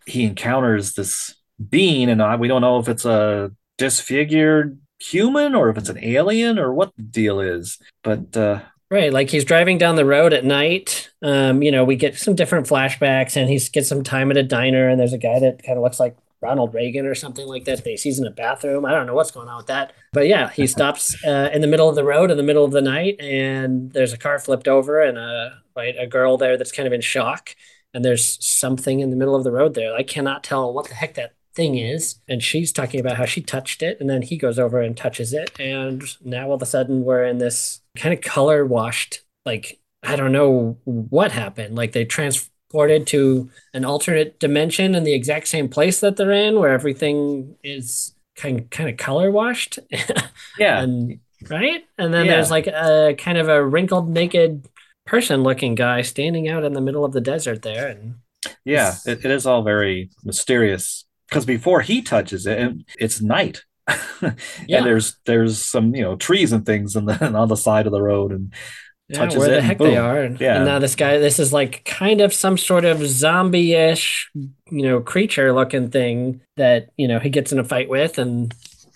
he encounters this being, and I, we don't know if it's a disfigured human or if it's an alien or what the deal is. But uh, Right, like he's driving down the road at night. Um, you know, we get some different flashbacks, and he gets some time at a diner, and there's a guy that kind of looks like Ronald Reagan or something like that. That he's in a bathroom. I don't know what's going on with that, but yeah, he stops uh, in the middle of the road in the middle of the night, and there's a car flipped over, and a right a girl there that's kind of in shock, and there's something in the middle of the road there. I cannot tell what the heck that thing is. And she's talking about how she touched it, and then he goes over and touches it, and now all of a sudden we're in this kind of color washed, like I don't know what happened. Like they transported to an alternate dimension in the exact same place that they're in, where everything is kind kind of color washed. yeah, and right, and then Yeah. there's like a kind of a wrinkled, naked person looking guy standing out in the middle of the desert there and yeah, it, it is all very mysterious because before he touches it, it- it's night. Yeah. and there's there's some you know trees and things on the on the side of the road and yeah, touches where it the and heck they are. And, Yeah. and now this guy, this is like kind of some sort of zombie-ish, you know, creature-looking thing that you know he gets in a fight with, and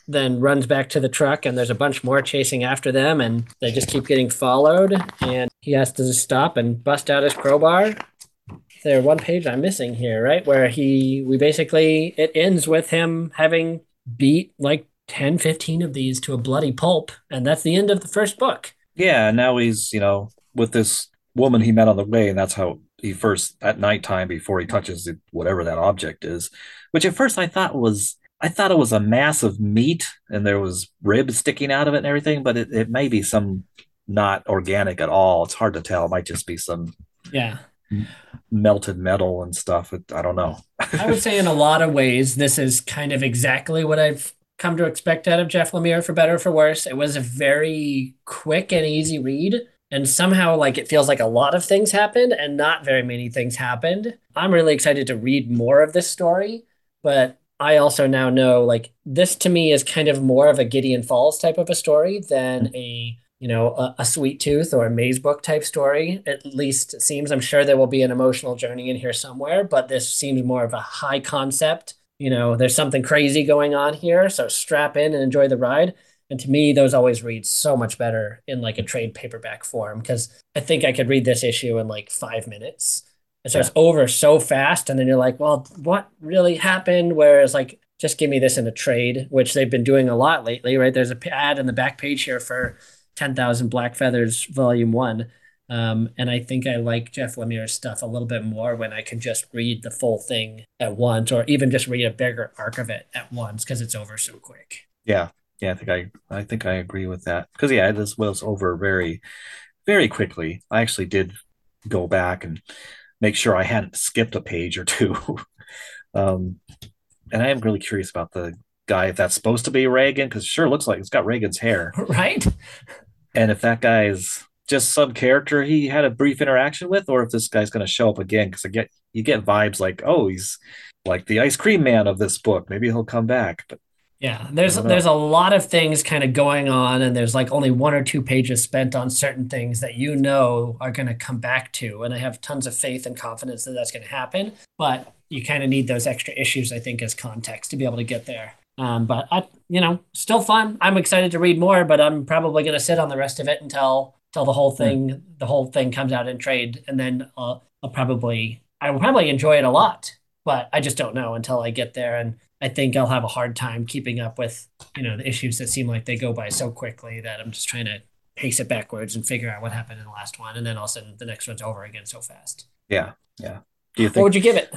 then runs back to the truck, and there's a bunch more chasing after them, and they just keep getting followed, and he has to stop and bust out his crowbar. There, one page I'm missing here, right? Where he, we basically, it ends with him having beat like 10, 15 of these to a bloody pulp, and that's the end of the first book. Yeah, now he's, you know, with this woman he met on the way, and that's how he first at nighttime before he touches whatever that object is, which at first I thought was I thought it was a mass of meat and there was ribs sticking out of it and everything, but it, it may be some not organic at all. It's hard to tell. It might just be some Yeah. Melted metal and stuff. I don't know. I would say in a lot of ways, this is kind of exactly what I've come to expect out of Jeff Lemire, for better or for worse. It was a very quick and easy read. And somehow, like, it feels like a lot of things happened and not very many things happened. I'm really excited to read more of this story, but I also now know, like, this to me is kind of more of a Gideon Falls type of a story than a you know, a, a Sweet Tooth or a Mazebook type story. At least it seems. I'm sure there will be an emotional journey in here somewhere, but this seems more of a high concept. You know, there's something crazy going on here, so strap in and enjoy the ride. And to me, those always read so much better in like a trade paperback form because I think I could read this issue in like five minutes. And so it's over so fast, and then you're like, well, what really happened? Whereas like, just give me this in a trade, which they've been doing a lot lately, right? There's a ad in the back page here for 10,000 Black Feathers Volume 1. Um, and I think I like Jeff Lemire's stuff a little bit more when I can just read the full thing at once or even just read a bigger arc of it at once because it's over so quick. Yeah, yeah, I think I I think I agree with that because yeah, this was over very very quickly. I actually did go back and make sure I hadn't skipped a page or two. um, and I am really curious about the guy if that's supposed to be Reagan because sure looks like it's got Reagan's hair, Right? And if that guy is just some character he had a brief interaction with, or if this guy's going to show up again because I get you get vibes like oh he's like the ice cream man of this book maybe he'll come back but Yeah, there's I don't know. there's a lot of things kind of going on, and there's like only one or two pages spent on certain things that you know are going to come back to, and I have tons of faith and confidence that that's going to happen. But you kind of need those extra issues, I think, as context to be able to get there. Um, but I, you know, still fun. I'm excited to read more, but I'm probably going to sit on the rest of it until until the whole thing the whole thing comes out in trade, and then uh, I'll probably I will probably enjoy it a lot. But I just don't know until I get there and I think I'll have a hard time keeping up with, you know, the issues that seem like they go by so quickly that I'm just trying to pace it backwards and figure out what happened in the last one, and then all of a sudden the next one's over again so fast. Yeah, yeah. Do you What think? would you give it?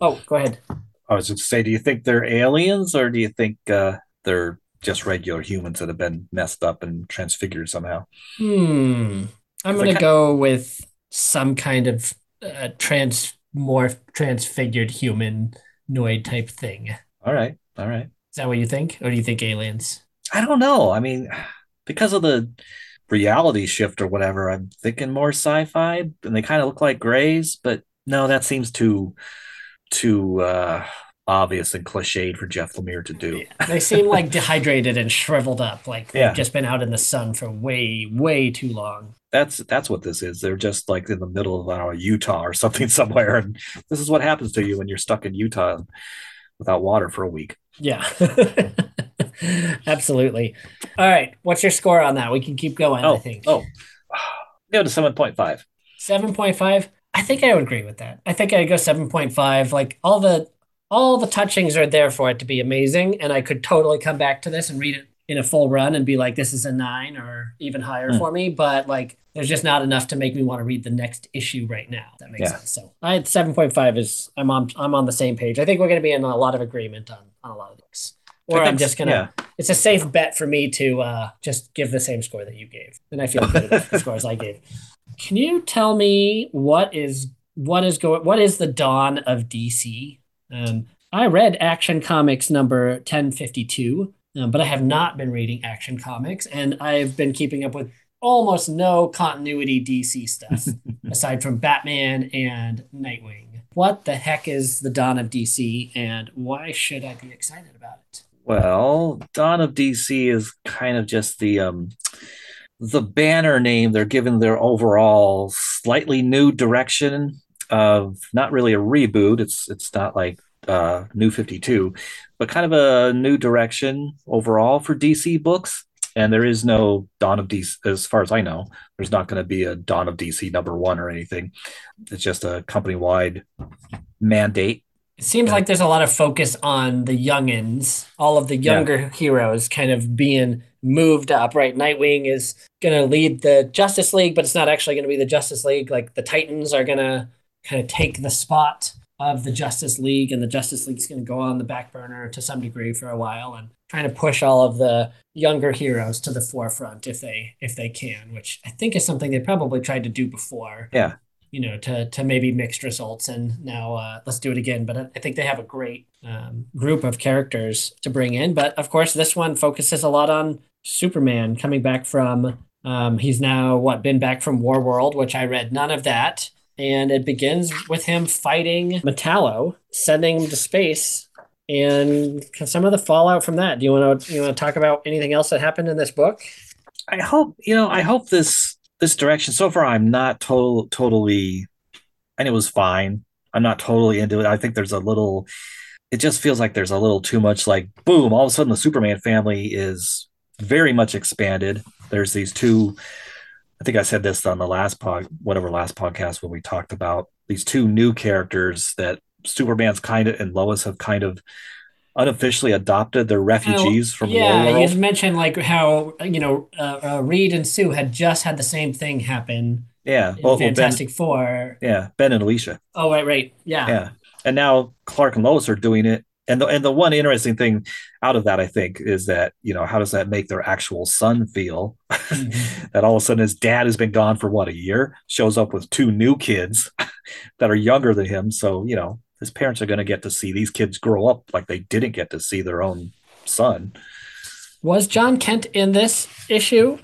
Oh, go ahead. I was going to say, do you think they're aliens, or do you think uh, they're just regular humans that have been messed up and transfigured somehow? Hmm. I'm gonna go with some kind of uh, trans more transfigured humanoid type thing. All right. All right. Is that what you think, or do you think aliens? I don't know. I mean, because of the reality shift or whatever, I'm thinking more sci-fi, and they kind of look like grays, but no, that seems too too uh obvious and cliched for Jeff Lemire to do. They seem like dehydrated and shriveled up, like they've Yeah. just been out in the sun for way, way too long. That's that's what this is. They're just like in the middle of I know, Utah or something somewhere, and this is what happens to you when you're stuck in Utah without water for a week. Yeah. Absolutely. All right. What's your score on that? We can keep going, I Oh, think. oh, go to seven point five. 7.5. I think I would agree with that. I think I'd go 7.5. Like all the all the touchings are there for it to be amazing, and I could totally come back to this and read it in a full run and be like, this is a nine or even higher Hmm. for me. But like, there's just not enough to make me want to read the next issue right now. That makes Yeah. sense. So I 7.5 is I'm on I'm on the same page. I think we're gonna be in a lot of agreement on on a lot of these. Or I'm just gonna yeah. it's a safe bet for me to uh, just give the same score that you gave, and I feel good about the scores I gave. Can you tell me what is what is going what is the dawn of DC? Um, I read Action Comics number ten fifty two, um, but I have not been reading Action Comics, and I've been keeping up with almost no continuity DC stuff aside from Batman and Nightwing. What the heck is the dawn of DC, and why should I be excited about it? Well, Dawn of DC is kind of just the um the banner name they're given their overall slightly new direction of not really a reboot. It's it's not like uh New 52, but kind of a new direction overall for DC books. And there is no Dawn of DC, as far as I know, there's not going to be a Dawn of DC number one or anything. It's just a company wide mandate. It seems like there's a lot of focus on the youngins, all of the Yeah. younger heroes kind of being moved up, right? Nightwing is going to lead the Justice League, but it's not actually going to be the Justice League. Like the Titans are going to kind of take the spot of the Justice League, and the Justice League's going to go on the back burner to some degree for a while and trying to push all of the younger heroes to the forefront if they if they can, which I think is something they probably tried to do before Yeah. You know, to to maybe mixed results, and now uh, let's do it again. But I, I think they have a great um, group of characters to bring in. But of course, this one focuses a lot on Superman coming back from. Um, he's now what been back from War World, which I read none of that, and it begins with him fighting Metallo, sending him to space, and some of the fallout from that. Do you want to you want to talk about anything else that happened in this book? I hope you know. I hope this this direction. So far, I'm not total totally, and it was fine. I'm not totally into it. I think there's a little. It just feels like there's a little too much. Like boom! All of a sudden, the Superman family is very much expanded. There's these two. I think I said this on the last pod, whatever last podcast when we talked about these two new characters that Superman's kind of and Lois have kind of unofficially adopted. They're refugees from yeah, War World. you mentioned like how you know uh, uh, Reed and Sue had just had the same thing happen Yeah, well, well, Ben, Fantastic Four. yeah, Ben and Alicia. Oh, right, right, yeah. Yeah. And now Clark and Lois are doing it. And the and the one interesting thing out of that, I think, is that, you know, how does that make their actual son feel? Mhm. that all of a sudden his dad has been gone for what, a year, shows up with two new kids that are younger than him. So, you know, his parents are gonna get to see these kids grow up like they didn't get to see their own son. Was Jon Kent in this issue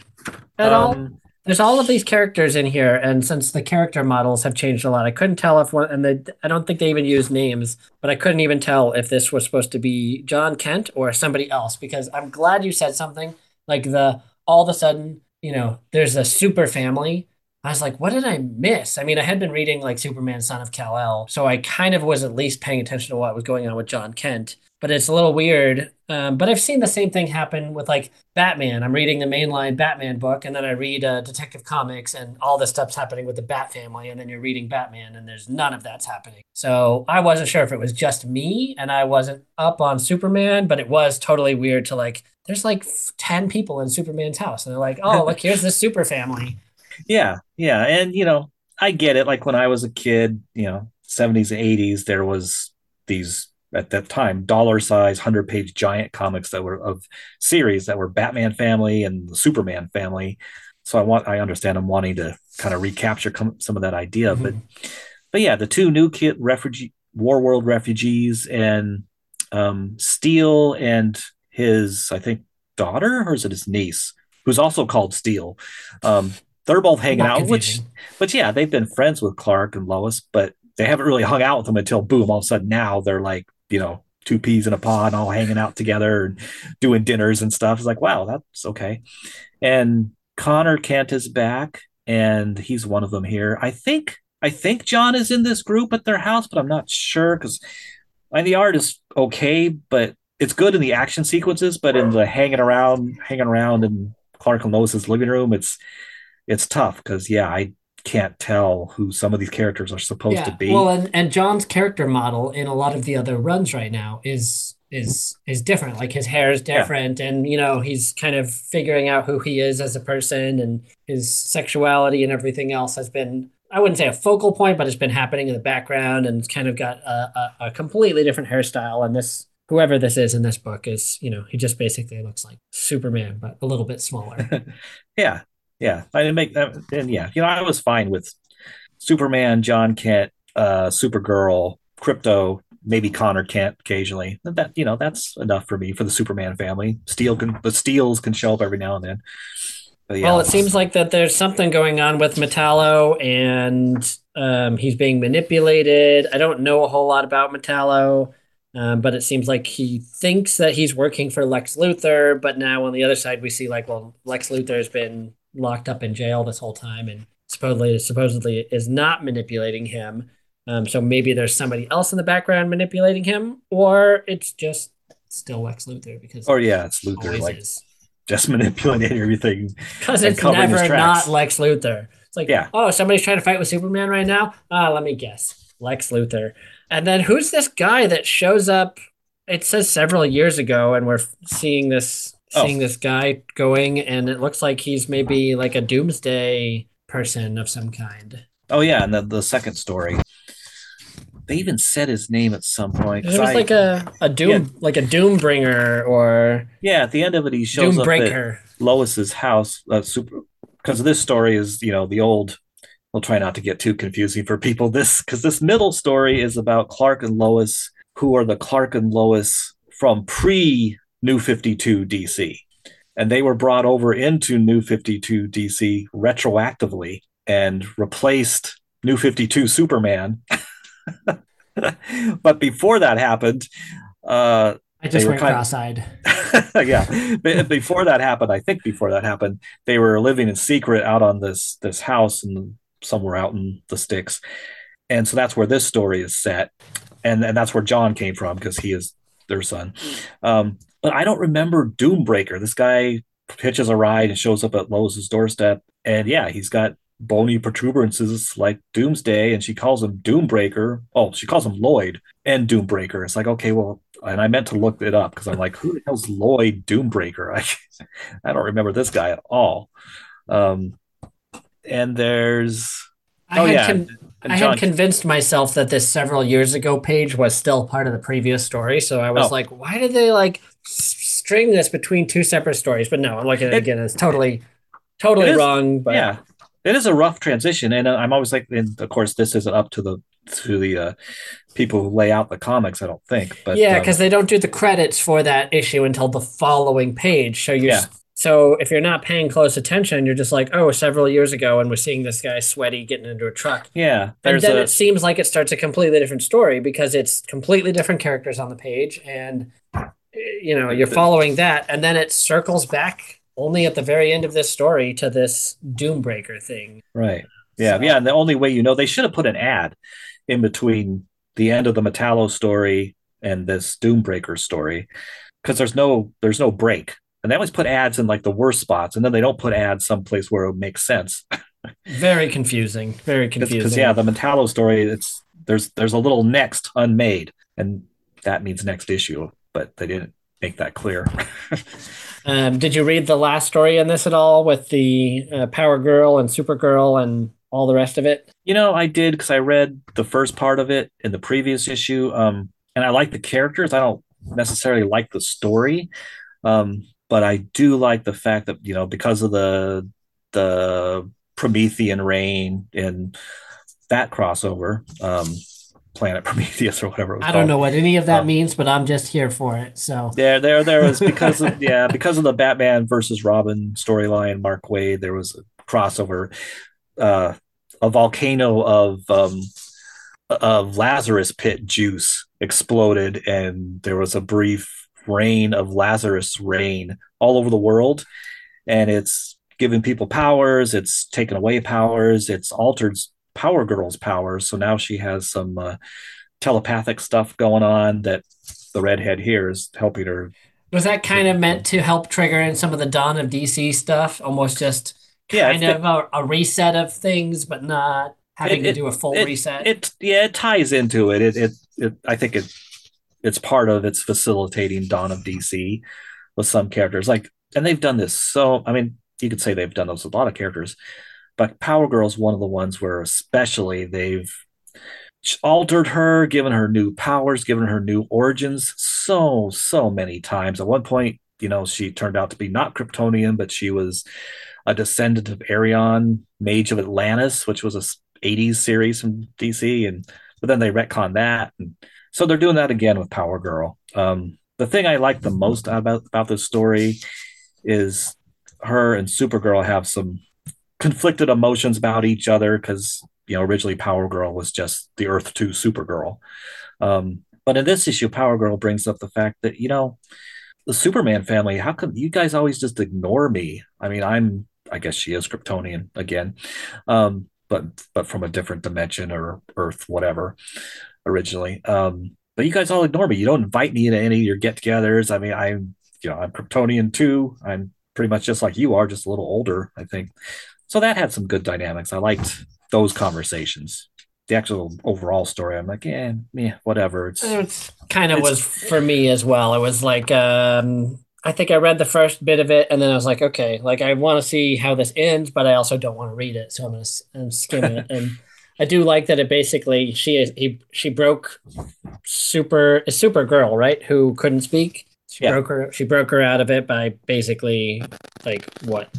at all? Um, there's all of these characters in here, and since the character models have changed a lot, I couldn't tell if one, and they, I don't think they even use names, but I couldn't even tell if this was supposed to be Jon Kent or somebody else. Because I'm glad you said something like the all of a sudden, you know, there's a super family. I was like, what did I miss? I mean, I had been reading like Superman, Son of Kal El, so I kind of was at least paying attention to what was going on with Jon Kent but it's a little weird. Um, but I've seen the same thing happen with like Batman. I'm reading the mainline Batman book, and then I read uh, Detective Comics, and all this stuff's happening with the Bat family, and then you're reading Batman, and there's none of that's happening. So I wasn't sure if it was just me, and I wasn't up on Superman, but it was totally weird to like. There's like ten people in Superman's house, and they're like, "Oh, look, here's the super family." Yeah, yeah, and you know, I get it. Like when I was a kid, you know, 70s, 80s, there was these at that time dollar size 100 page giant comics that were of series that were batman family and the superman family so i want i understand i'm wanting to kind of recapture some of that idea mm-hmm. but but yeah the two new kid refugee war world refugees and um, steel and his i think daughter or is it his niece who's also called steel um, they're both hanging Not out confusing. which but yeah they've been friends with clark and lois but they haven't really hung out with them until boom all of a sudden now they're like you know, two peas in a pod all hanging out together and doing dinners and stuff. It's like, wow, that's okay. And Connor Kent is back and he's one of them here. I think I think Jon is in this group at their house, but I'm not sure because and the art is okay, but it's good in the action sequences, but in the hanging around, hanging around in Clark and Lois's living room, it's it's tough because yeah, I can't tell who some of these characters are supposed yeah, to be. Well, and, and Jon's character model in a lot of the other runs right now is is is different. Like his hair is different, yeah. and you know he's kind of figuring out who he is as a person, and his sexuality and everything else has been. I wouldn't say a focal point, but it's been happening in the background, and it's kind of got a, a, a completely different hairstyle. And this whoever this is in this book is, you know, he just basically looks like Superman, but a little bit smaller. yeah, yeah, I didn't make that. And yeah, you know, I was fine with Superman, Jon Kent, uh, Supergirl, Crypto, maybe Connor Kent occasionally. That you know, that's enough for me for the Superman family. Steel can the Steels can show up every now and then. Yeah. Well, it seems like that there's something going on with Metallo, and um, he's being manipulated. I don't know a whole lot about Metallo. Um, but it seems like he thinks that he's working for Lex Luthor, but now on the other side we see like, well, Lex Luthor's been locked up in jail this whole time and supposedly supposedly is not manipulating him. Um, so maybe there's somebody else in the background manipulating him, or it's just still Lex Luthor because oh yeah, it's Luthor like is. just manipulating everything because it's never not Lex Luthor. It's like yeah. oh somebody's trying to fight with Superman right now. Ah, let me guess, Lex Luthor. And then who's this guy that shows up? It says several years ago, and we're seeing this oh. seeing this guy going, and it looks like he's maybe like a doomsday person of some kind. Oh yeah, and the the second story. They even said his name at some point. It was I, like a, a doom yeah. like a doom bringer or yeah. At the end of it, he shows up at Lois's house. Uh, super because this story is you know the old. We'll try not to get too confusing for people. This because this middle story is about Clark and Lois, who are the Clark and Lois from pre New 52 DC. And they were brought over into New 52 DC retroactively and replaced New 52 Superman. but before that happened, uh, I just went cross-eyed. yeah, before that happened, I think before that happened, they were living in secret out on this this house and somewhere out in the sticks, and so that's where this story is set, and and that's where Jon came from because he is their son. Um, but I don't remember Doombreaker. This guy pitches a ride and shows up at Lois's doorstep, and yeah, he's got bony protuberances like Doomsday, and she calls him Doombreaker. Oh, she calls him Lloyd and Doombreaker. It's like, okay, well, and I meant to look it up because I'm like, who the hell's Lloyd Doombreaker? I, I don't remember this guy at all. Um, and there's I oh yeah, I had convinced myself that this several years ago page was still part of the previous story, so I was oh. like, why did they like string this between two separate stories. But no, I'm looking at it, it again. It's totally, totally is, wrong. But yeah, it is a rough transition, and uh, I'm always like, and of course, this isn't up to the to the uh, people who lay out the comics. I don't think, but yeah, because um, they don't do the credits for that issue until the following page. So you, yeah. So if you're not paying close attention, you're just like, oh, several years ago, and we're seeing this guy sweaty getting into a truck. Yeah, And then a it seems like it starts a completely different story because it's completely different characters on the page, and you know you're following that, and then it circles back only at the very end of this story to this Doombreaker thing. right. Yeah, So- yeah, and the only way you know they should have put an ad in between the end of the Metallo story and this Doombreaker story because there's no there's no break. And they always put ads in like the worst spots, and then they don't put ads someplace where it makes sense. Very confusing. Very confusing. Because yeah, the Metallo story, it's there's there's a little next unmade, and that means next issue, but they didn't make that clear. Um, did you read the last story in this at all with the uh, Power Girl and Supergirl and all the rest of it? You know, I did because I read the first part of it in the previous issue, um, and I like the characters. I don't necessarily like the story, um, but I do like the fact that you know because of the the Promethean rain and that crossover, um, Planet Prometheus or whatever. It was I don't called. know what any of that Um, means, but I'm just here for it. So There, there, there was because of yeah, because of the Batman versus Robin storyline. Mark Waid, there was a crossover, uh, a volcano of um, of Lazarus pit juice exploded, and there was a brief rain of Lazarus rain all over the world, and it's giving people powers. It's taken away powers. It's altered Power Girl's powers. So now she has some uh, telepathic stuff going on that the redhead here is helping her was that kind of meant to help trigger in some of the Dawn of DC stuff? Almost just Yeah, kind it- of a, a reset of things, but not having It- to do a full it, reset. It yeah, it ties into it. It it, it I think it it's part of it's facilitating Dawn of DC with some characters. Like and they've done this so I mean, you could say they've done this with a lot of characters, but Power Girl's one of the ones where especially they've altered her, given her new powers, given her new origins so so many times. At one point, you know, she turned out to be not Kryptonian, but she was a descendant of Arion, Mage of Atlantis, which was a 80s series from DC, and but then they retcon that, and so they're doing that again with Power Girl. Um, the thing I like the most about about this story is her and Supergirl have some conflicted emotions about each other because you know originally Power Girl was just the Earth Two Supergirl, um, but in this issue, Power Girl brings up the fact that you know the Superman family. How come you guys always just ignore me? I mean, I'm I guess she is Kryptonian again, um, but but from a different dimension or Earth, whatever, originally. Um, but you guys all ignore me. You don't invite me to any of your get-togethers. I mean, I'm you know I'm Kryptonian too. I'm pretty much just like you are, just a little older, I think. So that had some good dynamics. I liked those conversations. The actual overall story, I'm like, yeah, yeah, whatever. It's It's kind of It's- was for me as well. It was like um I think I read the first bit of it and then I was like, okay, like I want to see how this ends, but I also don't want to read it, so I'm gonna I'm skim it. and I do like that it basically she is he she broke super a super girl right who couldn't speak. She Yeah. broke her she broke her out of it by basically like what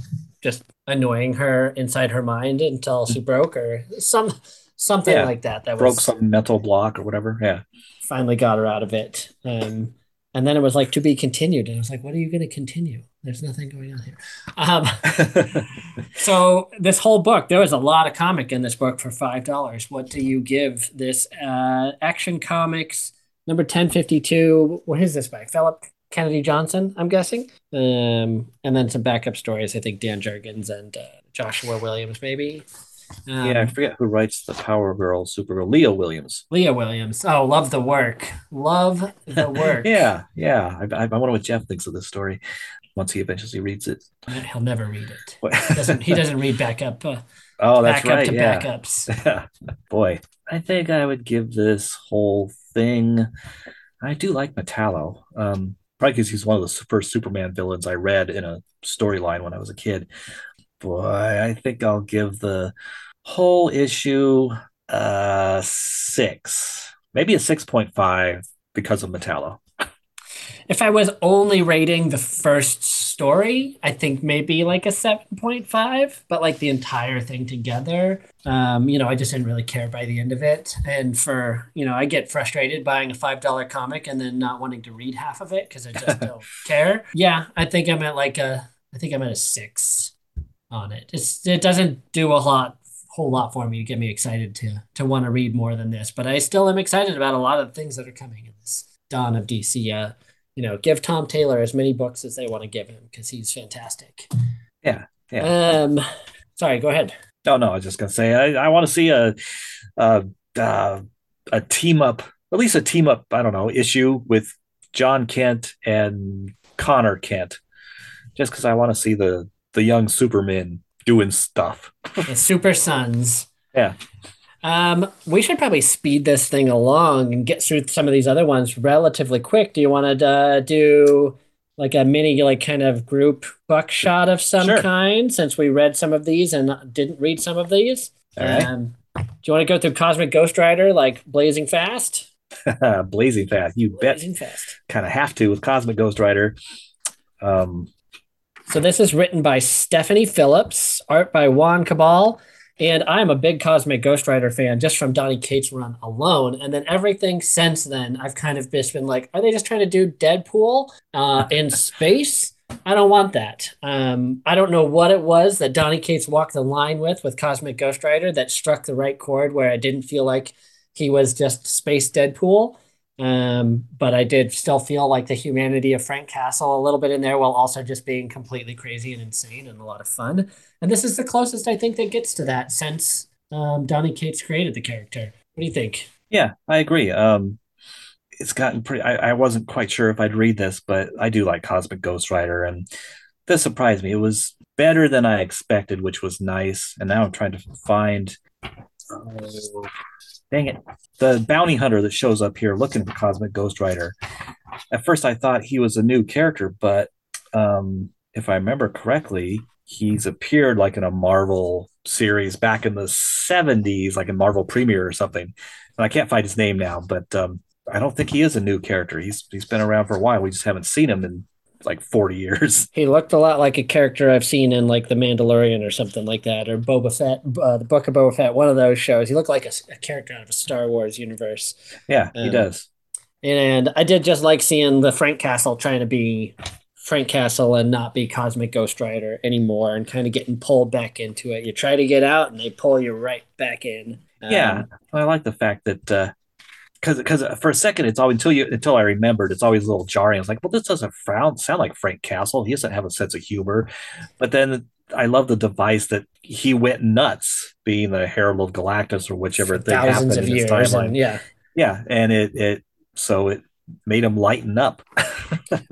just annoying her inside her mind until she broke or some something Yeah. like that. That broke was some mental block or whatever. Yeah. finally got her out of it. Um, and then it was like to be continued. And I was like, what are you going to continue? There's nothing going on here. Um, so this whole book, there was a lot of comic in this book for $5. What do you give this uh, Action Comics number 1052? What is this by? Phillip Kennedy Johnson, I'm guessing. Um, and then some backup stories. I think Dan Jurgens and uh, Joshua Williams, maybe. Um, yeah, I forget who writes the Power Girl, Supergirl. Leah Williams. Leah Williams. Oh, love the work. Love the work. Yeah, yeah. I, I, I wonder what Jeff thinks of this story once he eventually reads it. He'll never read it. He doesn't, he doesn't read backup, uh, oh, that's backup right. to Yeah. backups. Boy, I think I would give this whole thing. I do like Metallo. Um, probably because he's one of the first Superman villains I read in a storyline when I was a kid. Boy, I think I'll give the whole issue uh six, maybe a six point five because of Metallo. If I was only rating the first story, I think maybe like a 7.5, but like the entire thing together, um, you know, I just didn't really care by the end of it. And for, you know, I get frustrated buying a $5 comic and then not wanting to read half of it because I just don't care. Yeah, I think I'm at like a I think I'm at a six on it. It's it doesn't do a lot whole lot for me to get me excited to to want to read more than this, but I still am excited about a lot of things that are coming in this dawn of DC. Uh, you know, give Tom Taylor as many books as they want to give him because he's fantastic. Yeah, yeah. Um, sorry, go ahead. No, no, I was just gonna say I, I want to see a, a uh, a team up, at least a team up. I don't know issue with Jon Kent and Connor Kent, just because I want to see the the young Supermen doing stuff. the Super Sons. Yeah. Um, we should probably speed this thing along and get through some of these other ones relatively quick. Do you want to uh, do like a mini, like kind of group buckshot of some Sure. kind since we read some of these and didn't read some of these? All right. Um, do you want to go through Cosmic Ghost Rider like blazing fast? Blazing fast, you bet. Blazing fast. Kind of have to with Cosmic Ghost Rider. Um, So this is written by Stephanie Phillips, art by Juan Cabal, and I'm a big Cosmic Ghost Rider fan just from Donny Cates' run alone. And then everything since then, I've kind of just been like, are they just trying to do Deadpool uh, in space? I don't want that. Um, I don't know what it was that Donny Cates walked the line with with Cosmic Ghost Rider that struck the right chord where I didn't feel like he was just space Deadpool. Um, but I did still feel like the humanity of Frank Castle a little bit in there while also just being completely crazy and insane and a lot of fun. And this is the closest I think that gets to that since um, Donny Cates created the character. What do you think? yeah, I agree. Um, it's gotten pretty. I, I wasn't quite sure if I'd read this, but I do like Cosmic Ghost Rider, and this surprised me. It was better than I expected, which was nice. And now I'm trying to find. Oh, dang it! The bounty hunter that shows up here looking for Cosmic Ghost Rider. At first, I thought he was a new character, but um, if I remember correctly, he's appeared like in a Marvel series back in the 70s, like in Marvel Premiere or something. And I can't find his name now, but um, I don't think he is a new character. He's he's been around for a while. We just haven't seen him in like 40 years. He looked a lot like a character I've seen in like The Mandalorian or something like that, or Boba Fett, uh, the Book of Boba Fett, one of those shows. He looked like a, a character out of a Star Wars universe. Yeah, he Um, does. And I did just like seeing the Frank Castle trying to be Frank Castle and not be Cosmic Ghost Rider anymore and kind of getting pulled back into it. You try to get out and they pull you right back in. Um, yeah, I like the fact that because because uh, for a second it's always until you until I remembered it's always a little jarring. I was like, well, this doesn't frown, sound like Frank Castle. He doesn't have a sense of humor. But then I love the device that he went nuts, being the Herald of Galactus or whichever thing thousands happened of in his years. timeline. And, yeah. Yeah, and it it so it made him lighten up.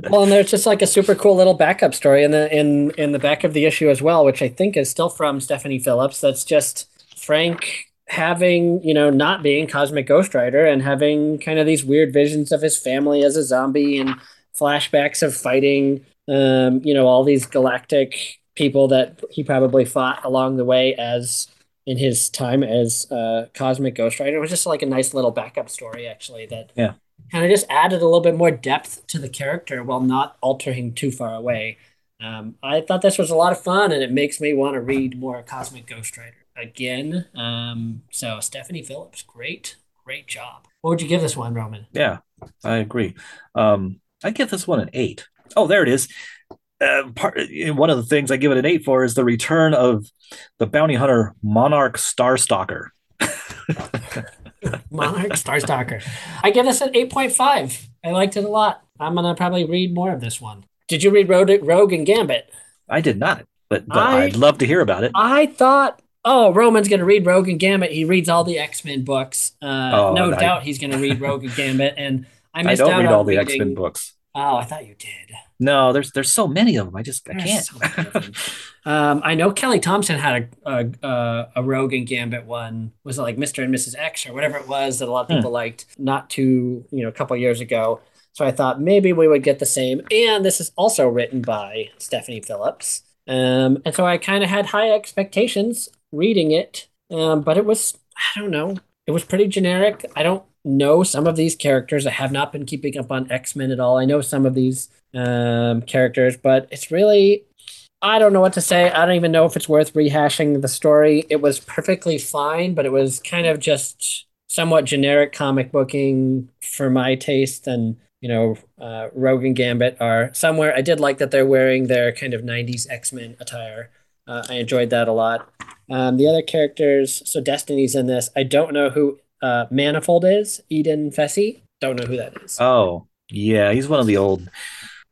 Well, and there's just like a super cool little backup story in the in in the back of the issue as well, which I think is still from Stephanie Phillips. That's just Frank having, you know, not being Cosmic Ghost Rider and having kind of these weird visions of his family as a zombie and flashbacks of fighting um, you know, all these galactic people that he probably fought along the way as in his time as uh, Cosmic Ghost Rider. It was just like a nice little backup story actually that Yeah. kind of just added a little bit more depth to the character while not altering too far away. Um, I thought this was a lot of fun, and it makes me want to read more Cosmic Ghost Rider again. Um, so Stephanie Phillips, great, great job. What would you give this one, Roman? Yeah, I agree. Um, I give this one an eight. Oh, there it is. Uh, part, one of the things I give it an eight for is the return of the bounty hunter Monarch Starstalker. Monarch Starstalker. I give this an 8.5. I liked it a lot. I'm going to probably read more of this one. Did you read Rogue, Rogue and Gambit? I did not, but, but I- I'd love to hear about it. I thought, oh, Roman's going to read Rogue and Gambit. He reads all the X Men books. Uh, Oh, no I- doubt he's going to read Rogue and Gambit. And I I missed don't out read on all the X Men books. Oh, I thought you did. No, there's there's so many of them. I just I There's can't. so many of them. um, I know Kelly Thompson had a, a a a Rogue and Gambit one. Was it like Mr. and Mrs. X or whatever it was that a lot of Hmm. people liked not too you know a couple years ago. So I thought maybe we would get the same. And this is also written by Stephanie Phillips. Um, and so I kind of had high expectations reading it, um, but it was I don't know. It was pretty generic. I don't know some of these characters. I have not been keeping up on X Men at all. I know some of these um, characters, but it's really I don't know what to say. I don't even know if it's worth rehashing the story. It was perfectly fine, but it was kind of just somewhat generic comic booking for my taste, and you know, uh, Rogue and Gambit are somewhere. I did like that they're wearing their kind of 90s X Men attire. Uh, I enjoyed that a lot. Um, the other characters, so Destiny's in this. I don't know who uh, Manifold is. Eden Fesi. Don't know who that is. Oh, yeah, he's one of the old,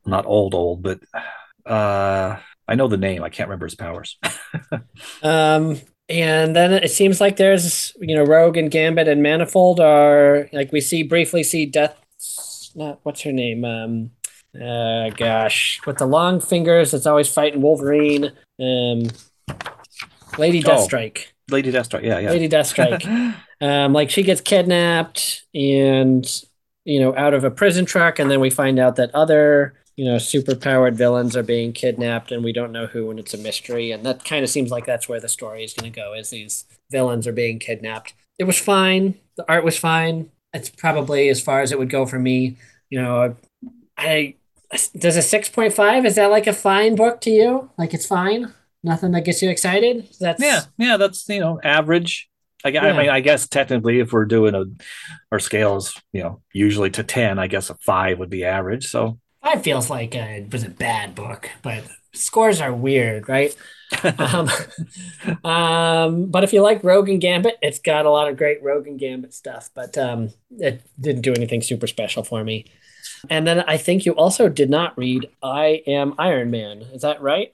not old, old, but uh, I know the name. I can't remember his powers. um, and then it seems like there's, you know, Rogue and Gambit and Manifold are like we see briefly see Death. Not what's her name? Um, uh, gosh, with the long fingers, it's always fighting Wolverine. Um, Lady Oh. Deathstrike. Lady Deathstrike. Yeah, yeah. Lady Deathstrike. um, like she gets kidnapped and you know out of a prison truck, and then we find out that other you know super powered villains are being kidnapped, and we don't know who, and it's a mystery. And that kind of seems like that's where the story is going to go, is these villains are being kidnapped. It was fine. The art was fine. It's probably as far as it would go for me. You know, I does a six point five. Is that like a fine book to you? Like it's fine. Nothing that gets you excited. That's yeah, yeah. That's you know average. I, gu- I mean, I guess technically, if we're doing a, our scale is you know usually to ten. I guess a five would be average. So Five feels like a, it was a bad book, but scores are weird, right? um, um, but if you like Rogue and Gambit, it's got a lot of great Rogue and Gambit stuff, but um, it didn't do anything super special for me. And then I think you also did not read I Am Iron Man. Is that right?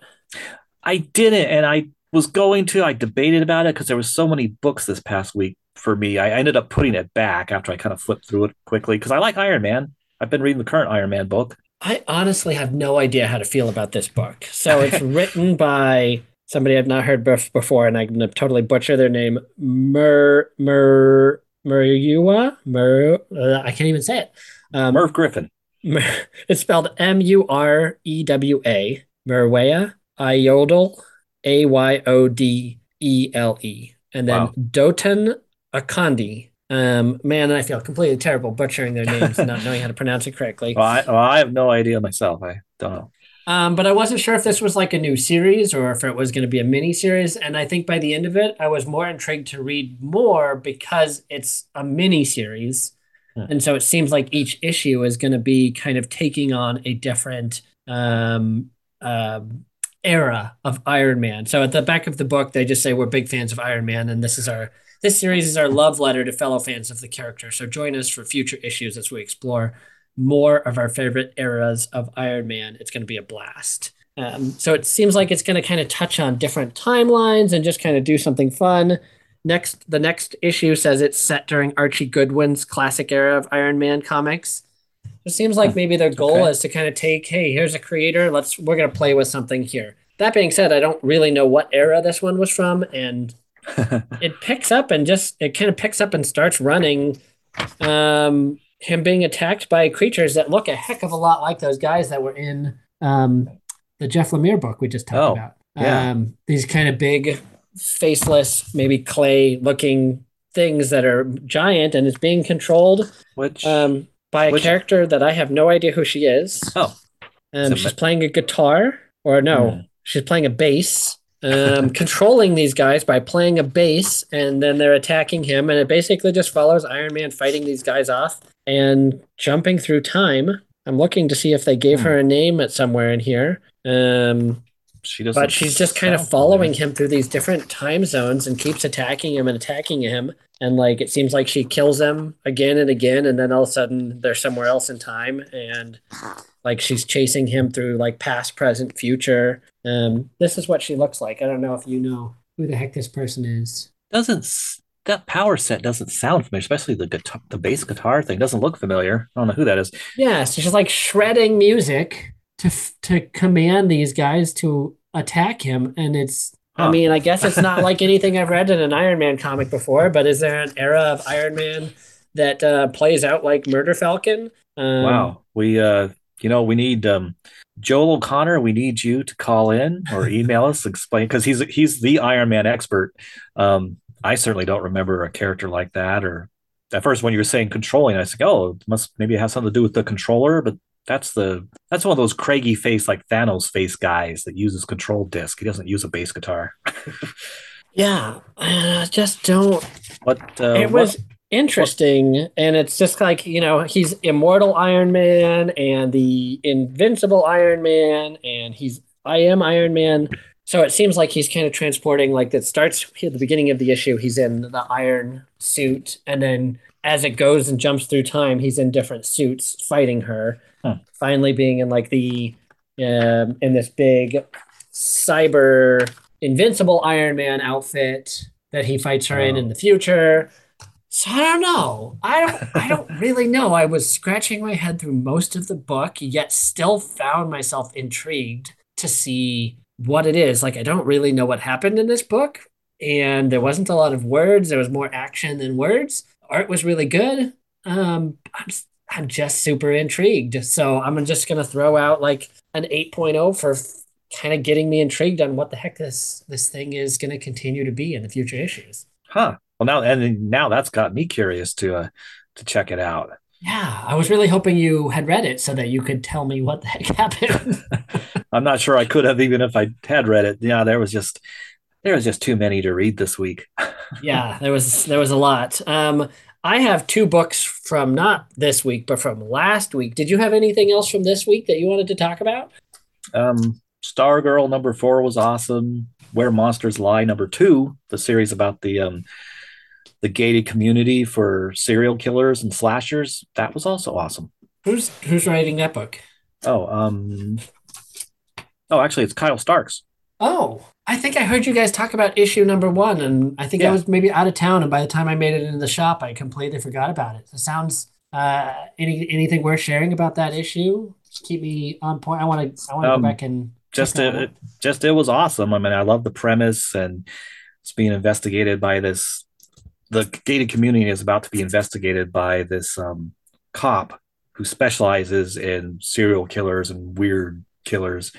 I didn't, and I was going to. I debated about it because there was so many books this past week for me. I ended up putting it back after I kind of flipped through it quickly because I like Iron Man. I've been reading the current Iron Man book. I honestly have no idea how to feel about this book. So it's written by somebody I've not heard before, and I'm going to totally butcher their name. Mer Mer Muriwa Mer. Uh, I can't even say it. Um, Merv Griffin. Mer- it's spelled M U R E W A. Merwea Ayodel A Y O D E L E, and then Wow. Doton Akandi. Um, man, I feel completely terrible butchering their names and not knowing how to pronounce it correctly. Well, I, well, I have no idea myself. I don't know. Um, but I wasn't sure if this was like a new series or if it was going to be a mini series. And I think by the end of it, I was more intrigued to read more because it's a mini series. Hmm. And so it seems like each issue is going to be kind of taking on a different um, um, era of Iron Man. So at the back of the book, they just say we're big fans of Iron Man, and this is our this series is our love letter to fellow fans of the character. So join us for future issues as we explore more of our favorite eras of Iron Man. It's going to be a blast. Um, so it seems like it's going to kind of touch on different timelines and just kind of do something fun. Next, the next issue says it's set during Archie Goodwin's classic era of Iron Man comics. It seems like maybe their goal Okay. is to kind of take, hey, here's a creator. Let's we're going to play with something here. That being said, I don't really know what era this one was from, and it picks up and just it kind of picks up and starts running um him being attacked by creatures that look a heck of a lot like those guys that were in um the Jeff Lemire book we just talked Oh, about. yeah. Um these kind of big faceless maybe clay looking things that are giant and it's being controlled Which um by a Which- character that I have no idea who she is. oh, Um So she's ma- playing a guitar or no, Hmm. she's playing a bass um, controlling these guys by playing a bass, and then they're attacking him, and it basically just follows Iron Man fighting these guys off and jumping through time. I'm looking to see if they gave her a name at somewhere in here, um, she doesn't. but she's just kind of sound following familiar. him through these different time zones and keeps attacking him and attacking him. And like it seems like she kills them again and again, and then all of a sudden they're somewhere else in time, and like she's chasing him through like past, present, future. Um, this is what she looks like. I don't know if you know who the heck this person is. Doesn't that power set doesn't sound familiar, especially the guitar, the bass guitar thing doesn't look familiar. I don't know who that is. Yeah, so she's like shredding music to f- to command these guys to attack him, and it's. I mean, I guess it's not like anything I've read in an Iron Man comic before, but is there an era of Iron Man that uh, plays out like Murder Falcon? Um, Wow, we uh, you know, we need um, Joel O'Connor. We need you to call in or email us, explain because he's he's the Iron Man expert. Um, I certainly don't remember a character like that. Or at first, when you were saying controlling, I was like, oh, it must maybe have something to do with the controller, but. That's the that's one of those craggy face like Thanos face guys that uses control disc. He doesn't use a bass guitar. Yeah, I just don't. What uh, it was interesting. And it's just like, you know, he's immortal Iron Man and the invincible Iron Man, and he's I am Iron Man. So it seems like he's kind of transporting, like that starts at the beginning of the issue, he's in the iron suit, and then as it goes and jumps through time, he's in different suits fighting her. Huh. Finally, being in like the um, in this big cyber invincible Iron Man outfit that he fights her oh. in in the future. So I don't know. I don't. I don't really know. I was scratching my head through most of the book, yet still found myself intrigued to see what it is. Like I don't really know what happened in this book, and there wasn't a lot of words. There was more action than words. Art was really good. Um, I'm I'm just super intrigued. So I'm just gonna throw out like an 8.0 for kind of getting me intrigued on what the heck this this thing is going to continue to be in the future issues. Huh. Well, now and now that's got me curious to uh, to check it out. Yeah, I was really hoping you had read it so that you could tell me what the heck happened. I'm not sure I could have even if I had read it. Yeah, there was just there was just too many to read this week. yeah, there was there was a lot. Um, I have two books from not this week, but from last week. Did you have anything else from this week that you wanted to talk about? Um, Stargirl number four was awesome. Where Monsters Lie number two, the series about the um, the gated community for serial killers and slashers, that was also awesome. Who's who's writing that book? Oh, um, oh, actually, it's Kyle Starks. Oh, I think I heard you guys talk about issue number one, and I think yeah. I was maybe out of town, and by the time I made it into the shop, I completely forgot about it. It sounds uh, any anything worth sharing about that issue? Just keep me on point. I want to I want to um, go back and just it, just it was awesome. I mean, I love the premise, and it's being investigated by this. The gated community is about to be investigated by this um, cop who specializes in serial killers and weird killers,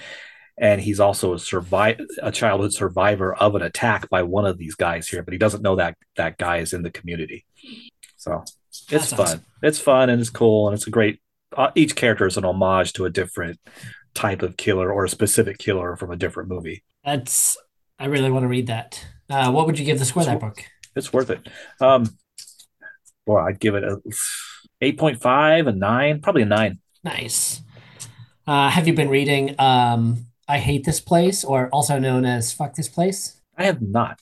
and he's also a survive a childhood survivor of an attack by one of these guys here, but he doesn't know that that guy is in the community. So it's That's fun. Awesome. It's fun and it's cool and it's a great. Uh, each character is an homage to a different type of killer or a specific killer from a different movie. That's I really want to read that. Uh, what would you give the score that book? It's worth it. Um, well, I'd give it a eight point five, a nine, probably a nine. Nice. Uh, have you been reading um, I Hate This Place, or also known as Fuck This Place? I have not.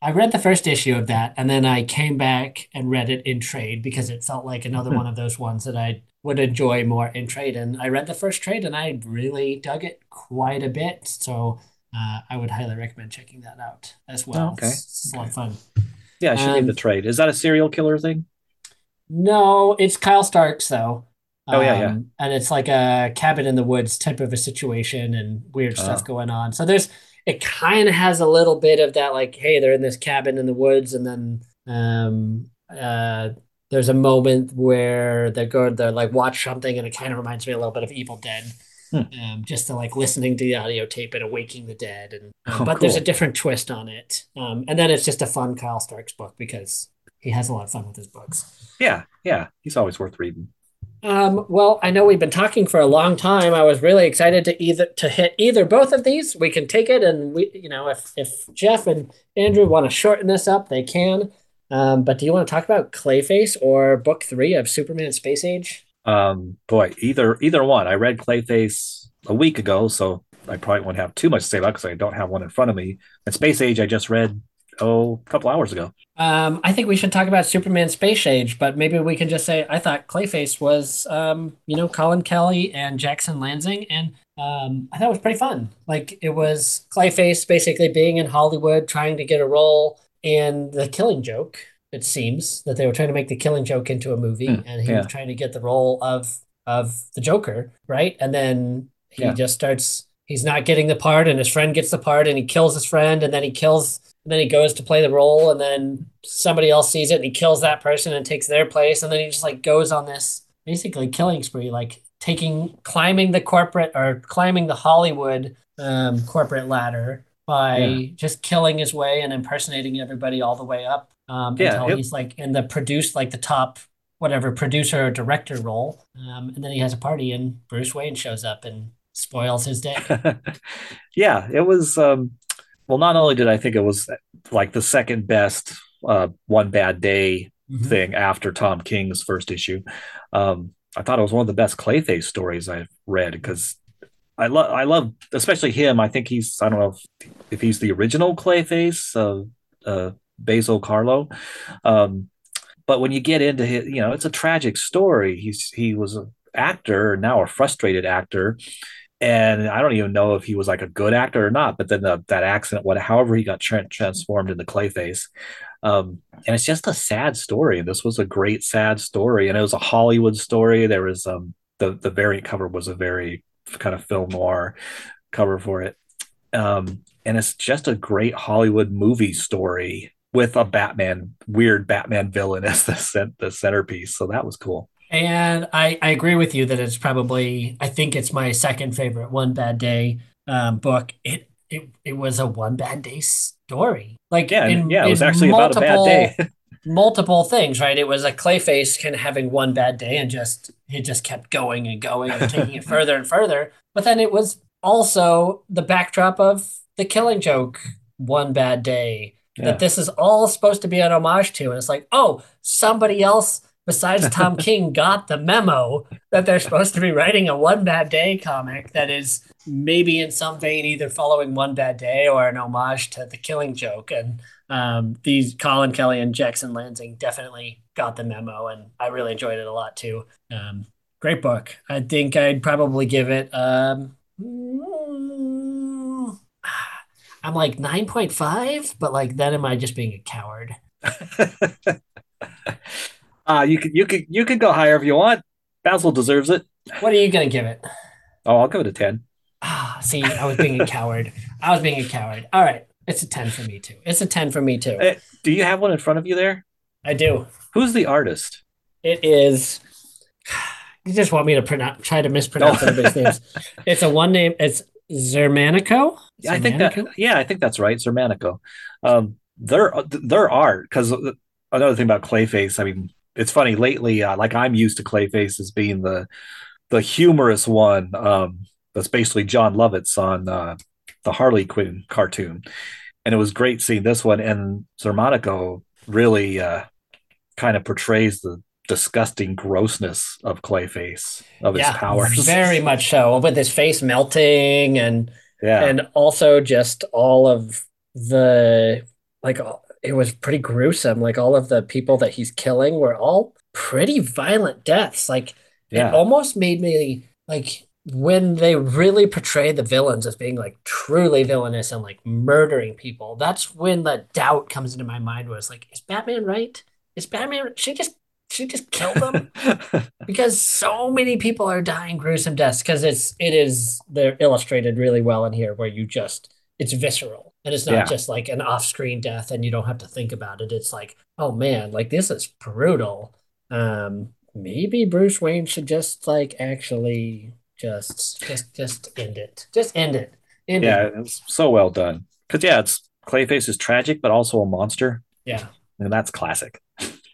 I read the first issue of that, and then I came back and read it in trade because it felt like another one of those ones that I would enjoy more in trade. And I read the first trade and I really dug it quite a bit. So uh, I would highly recommend checking that out as well. Oh, okay. It's, it's, a lot of fun. Yeah, I should um, read the trade. Is that a serial killer thing? No, it's Kyle Starks though. Oh yeah, yeah. Um, and it's like a cabin in the woods type of a situation and weird stuff oh. going on. So there's it kind of has a little bit of that like, hey, they're in this cabin in the woods, and then um uh there's a moment where they're go they like watch something and it kind of reminds me a little bit of Evil Dead. Hmm. Um, just to like listening to the audio tape and awaking the dead and um, oh, but cool. there's a different twist on it um, and then it's just a fun kyle starks book because he has a lot of fun with his books yeah yeah he's always worth reading um, well i know we've been talking for a long time i was really excited to either to hit either both of these we can take it and we you know if if jeff and andrew want to shorten this up they can um, but do you want to talk about Clayface or book three of Superman Space Age? Um, boy, either either one. I read Clayface a week ago, so I probably won't have too much to say about because I don't have one in front of me. And Space Age, I just read oh a couple hours ago. Um, I think we should talk about Superman Space Age, but maybe we can just say I thought Clayface was um, you know Colin Kelly and Jackson Lanzing, and um, I thought it was pretty fun. Like it was Clayface basically being in Hollywood trying to get a role in the Killing Joke. It seems that they were trying to make the Killing Joke into a movie, mm, and he yeah. was trying to get the role of of the Joker, right? And then he yeah. just starts. He's not getting the part, and his friend gets the part, and he kills his friend, and then he kills. Then he goes to play the role, and then somebody else sees it, and he kills that person and takes their place, and then he just like goes on this basically killing spree, like taking climbing the corporate or climbing the Hollywood um, corporate ladder by yeah. just killing his way and impersonating everybody all the way up um, yeah, until he's like in the produce like the top whatever producer or director role um, and then he has a party and bruce wayne shows up and spoils his day yeah it was um, well not only did i think it was like the second best uh, one bad day mm-hmm. thing after Tom King's first issue. Um, I thought it was one of the best Clayface stories I've read because I love I love especially him. I think he's I don't know if, if he's the original Clayface of uh, Basil Karlo. Um, but when you get into it, you know, it's a tragic story. He's he was an actor, now a frustrated actor, and I don't even know if he was like a good actor or not. But then the, that accident, what, however, he got tra- transformed into Clayface, um, and it's just a sad story. This was a great sad story, and it was a Hollywood story. There was um, the the variant cover was a very kind of film noir cover for it, um, and it's just a great Hollywood movie story with a Batman weird Batman villain as the the centerpiece. So that was cool. And I, I agree with you that it's probably I think it's my second favorite One Bad Day um, book. It it it was a one bad day story. Like yeah, in, yeah, it was actually multiple, about a bad day. multiple things, right? It was a Clayface kind of having one bad day and just it just kept going and going and taking it further and further. But then it was also the backdrop of the Killing Joke one bad day yeah. that this is all supposed to be an homage to, and it's like, oh, somebody else besides Tom King, got the memo that they're supposed to be writing a One Bad Day comic that is maybe in some vein either following One Bad Day or an homage to the Killing Joke. And um, these Colin Kelly and Jackson Lanzing definitely got the memo, and I really enjoyed it a lot too. Um, great book. I think I'd probably give it. Um, I'm like 9.5, but like then am I just being a coward? Uh, you could you could you could go higher if you want. Basil deserves it. What are you gonna give it? Oh, I'll give it a ten. Ah, see, I was being a coward. I was being a coward. All right, it's a ten for me too. It's a ten for me too. Uh, do you have one in front of you there? I do. Who's the artist? It is. You just want me to pronounce, try to mispronounce oh. everybody's names. It's a one name. It's Xermanico. Yeah, I think that. Yeah, I think that's right. Xermanico. Um, their their art because another thing about Clayface. I mean, it's funny lately. Uh, like I'm used to Clayface as being the the humorous one. Um, that's basically Jon Lovitz on uh, the Harley Quinn cartoon, and it was great seeing this one. And Xermanico really uh, kind of portrays the disgusting grossness of Clayface of yeah, his powers. Very much so, with his face melting and yeah, and also just all of the like it was pretty gruesome. Like all of the people that he's killing were all pretty violent deaths. Like yeah. it almost made me like when they really portray the villains as being like truly villainous and like murdering people. That's when the doubt comes into my mind. Was like, is Batman right? Is Batman? She just she just killed them because so many people are dying gruesome deaths because it's it is they're illustrated really well in here where you just it's visceral and it's not yeah. just like an off-screen death and you don't have to think about it. It's like oh man like this is brutal. Um maybe bruce wayne should just like actually just just just end it. Just end it. End yeah it. it's so well done. Because yeah it's clayface is tragic but also a monster. Yeah. And that's classic.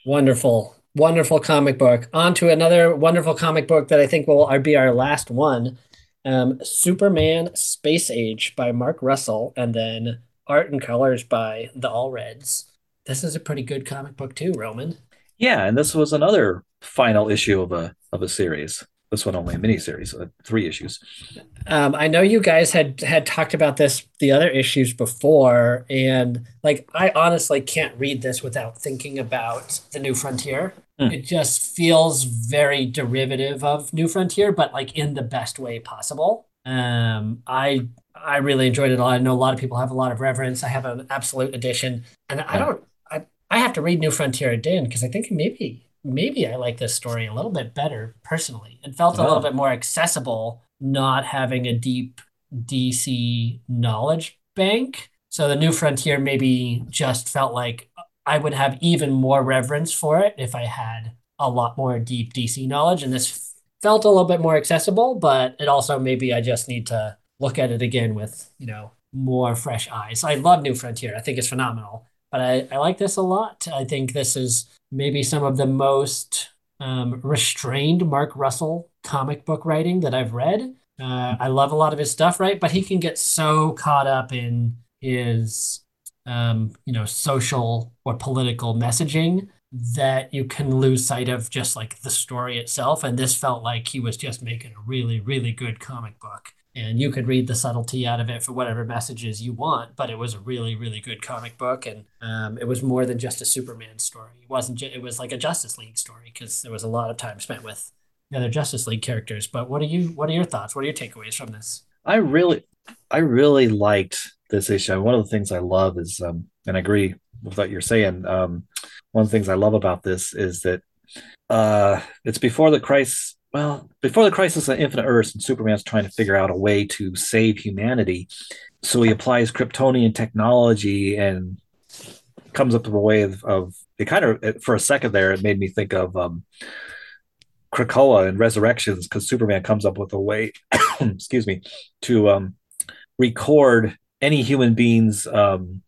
Wonderful. Wonderful comic book. On to another wonderful comic book that i think will be our last one um, Superman Space Age by Mark Russell, and then art and colors by the Allreds. This is a pretty good comic book too, Roman. Yeah, and this was another final issue of a of a series. This one only a miniseries, uh, three issues. Um, I know you guys had had talked about this the other issues before, and like I honestly can't read this without thinking about the New Frontier. Mm. It just feels very derivative of New Frontier, but like in the best way possible. Um, I I really enjoyed it a lot. I know a lot of people have a lot of reverence. I have an absolute edition, and I don't. I I have to read New Frontier again because I think maybe maybe I like this story a little bit better personally. It felt oh. a little bit more accessible, not having a deep DC knowledge bank. So the New Frontier maybe just felt like I would have even more reverence for it if I had a lot more deep DC knowledge. And this felt a little bit more accessible, but it also maybe I just need to look at it again with, you know, more fresh eyes. I love New Frontier. I think it's phenomenal. But I, I like this a lot. I think this is maybe some of the most um, restrained Mark Russell comic book writing that I've read. Uh, I love a lot of his stuff, right? But he can get so caught up in his um, you know, social or political messaging that you can lose sight of just like the story itself. And this felt like he was just making a really, really good comic book. And you could read the subtlety out of it for whatever messages you want, but it was a really, really good comic book, and um, it was more than just a Superman story. It wasn't. Ju- it was like a Justice League story because there was a lot of time spent with the other Justice League characters. But what are you? What are your thoughts? What are your takeaways from this? I really, I really liked this issue. One of the things I love is, um, and I agree with what you're saying. Um, one of the things I love about this is that uh, it's before the crisis. Well, before the crisis of Infinite Earths, and Superman's trying to figure out a way to save humanity. So he applies Kryptonian technology and comes up with a way of, of it. Kind of for a second there, it made me think of um, Krakoa and Resurrections because Superman comes up with a way, excuse me, to um, record any human being's um,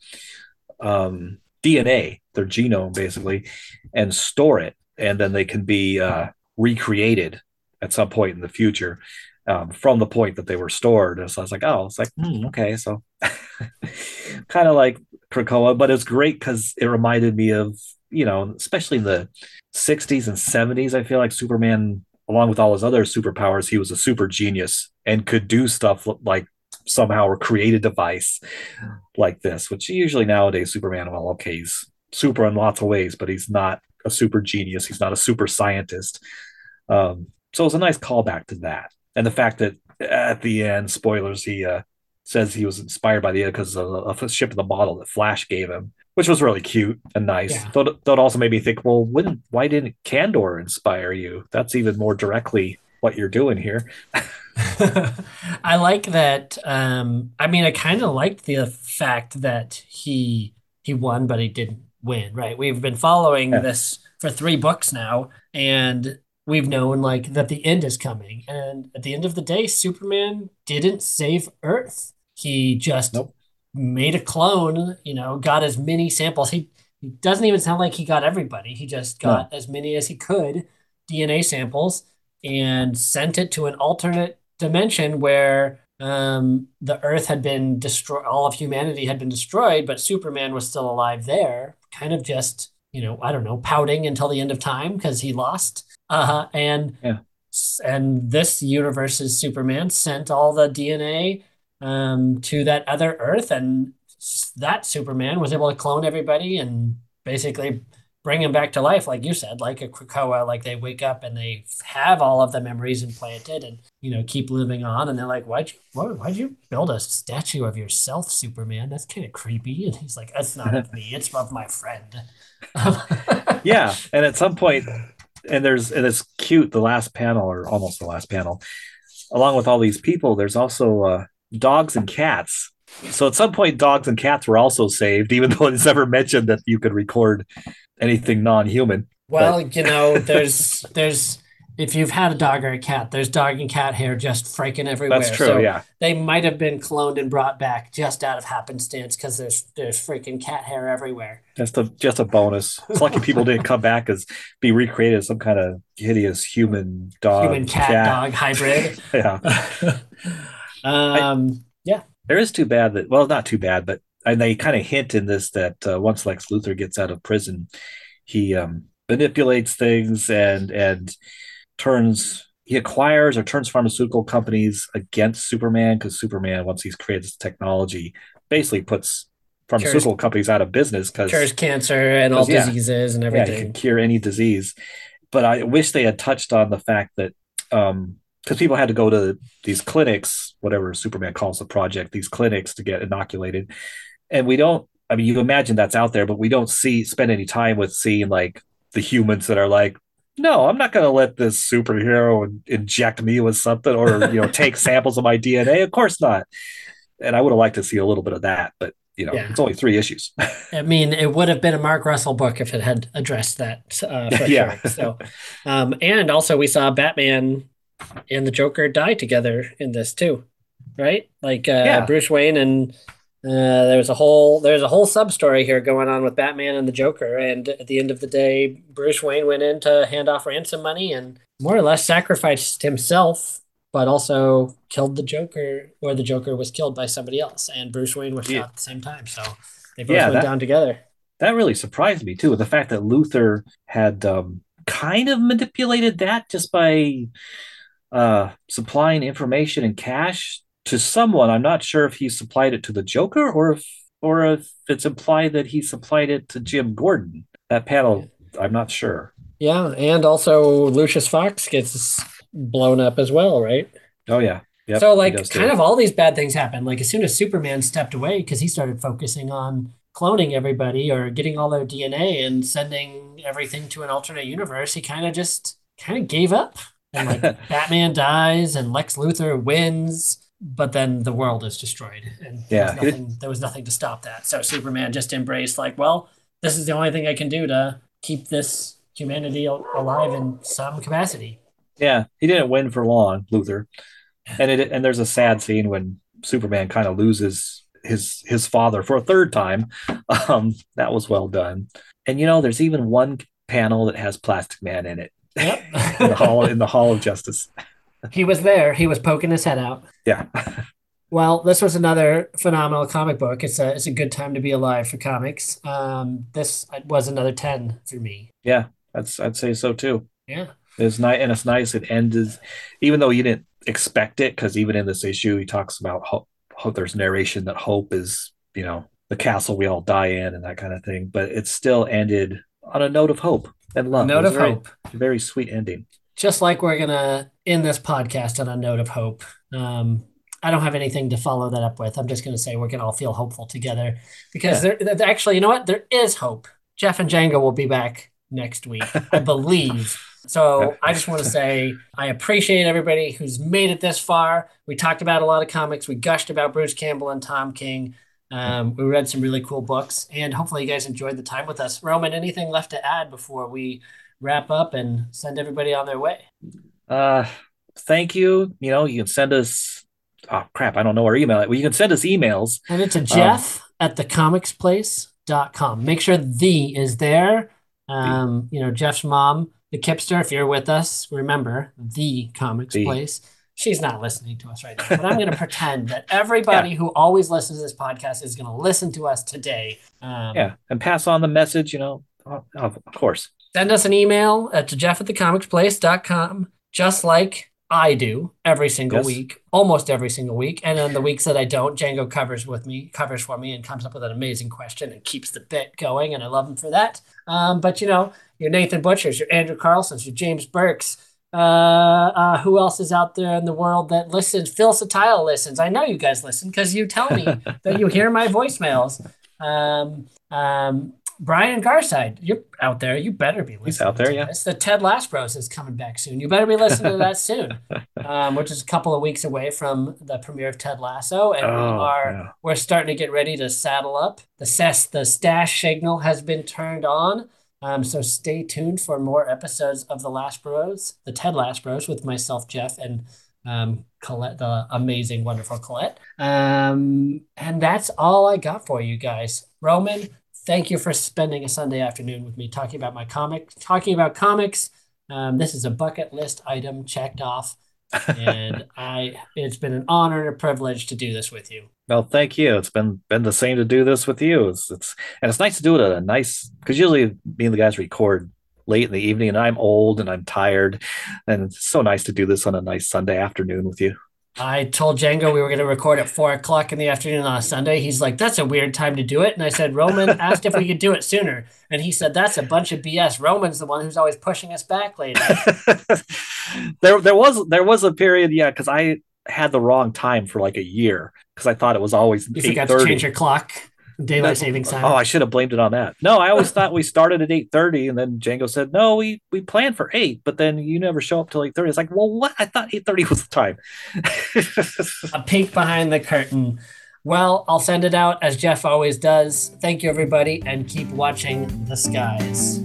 um, DNA, their genome basically, and store it, and then they can be uh, recreated at some point in the future um, from the point that they were stored. And so I was like, oh, it's like hmm, okay, so kind of like Krakoa, but it's great because it reminded me of you know, especially in the 60s and 70s, I feel like Superman, along with all his other superpowers, he was a super genius and could do stuff like somehow or create a device like this, which usually nowadays Superman, well, okay, he's super in lots of ways, but he's not a super genius. He's not a super scientist. Um, so it's a nice callback to that. And the fact that at the end, spoilers, he uh, says he was inspired by the because of a ship in the bottle that Flash gave him, which was really cute and nice. Yeah. That, that also made me think, well, when, why didn't Kandor inspire you? That's even more directly what you're doing here. I like that. Um, I mean, I kind of liked the fact that he he won, but he didn't win. Right? We've been following yeah. this for three books now, and we've known like that the end is coming. And at the end of the day, Superman didn't save Earth. He just nope. made a clone, you know, got as many samples. He, he doesn't even sound like he got everybody. He just got no. as many as he could DNA samples and sent it to an alternate dimension where um, the Earth had been destroyed, all of humanity had been destroyed, but Superman was still alive there, kind of just, you know, I don't know, pouting until the end of time because he lost. Uh, huh. and yeah. and this universe's Superman sent all the DNA um, to that other Earth, and that Superman was able to clone everybody and basically bring them back to life, like you said, like a Krakoa. Like they wake up and they have all of the memories implanted, and you know keep living on. And they're like, "Why'd you? Why'd you build a statue of yourself, Superman? That's kind of creepy." And he's like, "That's not of me. It's of my friend." yeah, and at some point, and there's and it's cute. The last panel, or almost the last panel, along with all these people, there's also. Uh, dogs and cats. So at some point, dogs and cats were also saved, even though it's never mentioned that you could record anything non-human. Well, but... you know, there's there's if you've had a dog or a cat, there's dog and cat hair just freaking everywhere. That's true. So yeah, they might have been cloned and brought back just out of happenstance because there's there's freaking cat hair everywhere. Just a just a bonus. It's lucky people didn't come back as be recreated as some kind of hideous human dog, human cat, cat. dog hybrid. yeah. Um, I, yeah, there is too bad that well, not too bad, but and they kind of hint in this that uh, once Lex Luthor gets out of prison, he um, manipulates things and and turns he acquires or turns pharmaceutical companies against Superman because Superman, once he's created this technology, basically puts pharmaceutical cures, companies out of business because cures cancer and all yeah, diseases and everything. Yeah, he can cure any disease. But I wish they had touched on the fact that um, because people had to go to these clinics, whatever Superman calls the project, these clinics to get inoculated. And we don't, I mean, you imagine that's out there, but we don't see, spend any time with seeing like the humans that are like, no, I'm not going to let this superhero inject me with something or, you know, take samples of my DNA. Of course not. And I would have liked to see a little bit of that, but you know, yeah. it's only three issues. I mean, it would have been a Mark Russell book if it had addressed that. Uh, yeah. Sure. So, um, and also we saw Batman and the Joker die together in this too, right? Like uh, yeah. Bruce Wayne and uh, there's a whole there's a whole sub story here going on with Batman and the Joker, and at the end of the day, Bruce Wayne went in to hand off ransom money and more or less sacrificed himself, but also killed the Joker, or the Joker was killed by somebody else, and Bruce Wayne was yeah. shot at the same time. So they both yeah, went that, down together. that really surprised me too. With the fact that Luthor had um, kind of manipulated that just by uh, supplying information and cash to someone. I'm not sure if he supplied it to the Joker or if or if it's implied that he supplied it to Jim Gordon. That panel, I'm not sure. Yeah, and also Lucius Fox gets blown up as well, right? Oh yeah. Yep, so like kind of all these bad things happen. Like as soon as Superman stepped away because he started focusing on cloning everybody or getting all their DNA and sending everything to an alternate universe, he kind of just kind of gave up. And like Batman dies and Lex Luthor wins, but then the world is destroyed. And yeah, there was, nothing, there was nothing to stop that. So Superman just embraced like, well, this is the only thing I can do to keep this humanity alive in some capacity. Yeah, he didn't win for long, Luthor And it and there's a sad scene when Superman kind of loses his his father for a third time. Um, that was well done. And you know, there's even one panel that has Plastic Man in it. Yep. in the hall in the Hall of Justice. He was there. He was poking his head out. Yeah. well, this was another phenomenal comic book. It's a it's a good time to be alive for comics. Um, this was another ten for me. Yeah, that's I'd say so too. Yeah. It's nice, and it's nice. It ends, even though you didn't expect it, because even in this issue, he talks about hope, hope. There's narration that hope is, you know, the castle we all die in, and that kind of thing. But it still ended on a note of hope and love. Note of very, hope. Very sweet ending. Just like we're gonna end this podcast on a note of hope. Um, I don't have anything to follow that up with. I'm just gonna say we're gonna all feel hopeful together because yeah. there, there, actually, you know what? There is hope. Jeff and Django will be back next week, I believe. So I just want to say I appreciate everybody who's made it this far. We talked about a lot of comics. We gushed about Bruce Campbell and Tom King. Um, we read some really cool books, and hopefully you guys enjoyed the time with us. Roman, anything left to add before we wrap up and send everybody on their way? Uh, thank you. You know, you can send us. Oh crap! I don't know our email. Well, you can send us emails. Send it to Jeff um, at thecomicsplace.com. Make sure the is there um, you know, Jeff's mom, the Kipster, if you're with us, remember the comics the. place. She's not listening to us right now, but I'm going to pretend that everybody yeah. who always listens to this podcast is going to listen to us today. Um, yeah, and pass on the message, you know, of course. Send us an email at to jeff at thecomicsplace.com, just like I do every single yes. week, almost every single week. And then the weeks that I don't, Django covers with me, covers for me, and comes up with an amazing question and keeps the bit going. And I love him for that. Um, but you know, your Nathan Butchers, your Andrew Carlsons, your James Burks. Uh, uh, who else is out there in the world that listens? Phil Satile listens. I know you guys listen because you tell me that you hear my voicemails. Um, um, Brian Garside, you're out there. You better be listening. He's out there, yeah. It's the Ted Lasbros is coming back soon. You better be listening to that soon, um, which is a couple of weeks away from the premiere of Ted Lasso, and oh, we are yeah. we're starting to get ready to saddle up. The ses the stash signal has been turned on. Um, so stay tuned for more episodes of the Last Bros, the Ted Lasbros, with myself, Jeff, and um, Colette, the amazing, wonderful Colette. Um, and that's all I got for you guys. Roman, thank you for spending a Sunday afternoon with me talking about my comic, talking about comics. Um, this is a bucket list item checked off, and I it's been an honor and a privilege to do this with you. Well, thank you. It's been been the same to do this with you. It's, it's and it's nice to do it at a nice because usually me and the guys record late in the evening, and I'm old and I'm tired, and it's so nice to do this on a nice Sunday afternoon with you. I told Django we were going to record at four o'clock in the afternoon on a Sunday. He's like, "That's a weird time to do it." And I said, "Roman asked if we could do it sooner," and he said, "That's a bunch of BS." Roman's the one who's always pushing us back later. there, there was there was a period, yeah, because I had the wrong time for like a year because I thought it was always. You forgot to change your clock. Daylight savings oh, time. Oh, I should have blamed it on that. No, I always thought we started at eight thirty, and then Django said, "No, we we planned for eight, but then you never show up till eight thirty. It's like, well, what? I thought eight thirty was the time. a peek behind the curtain. Well, I'll send it out as Jeff always does. Thank you, everybody, and keep watching the skies.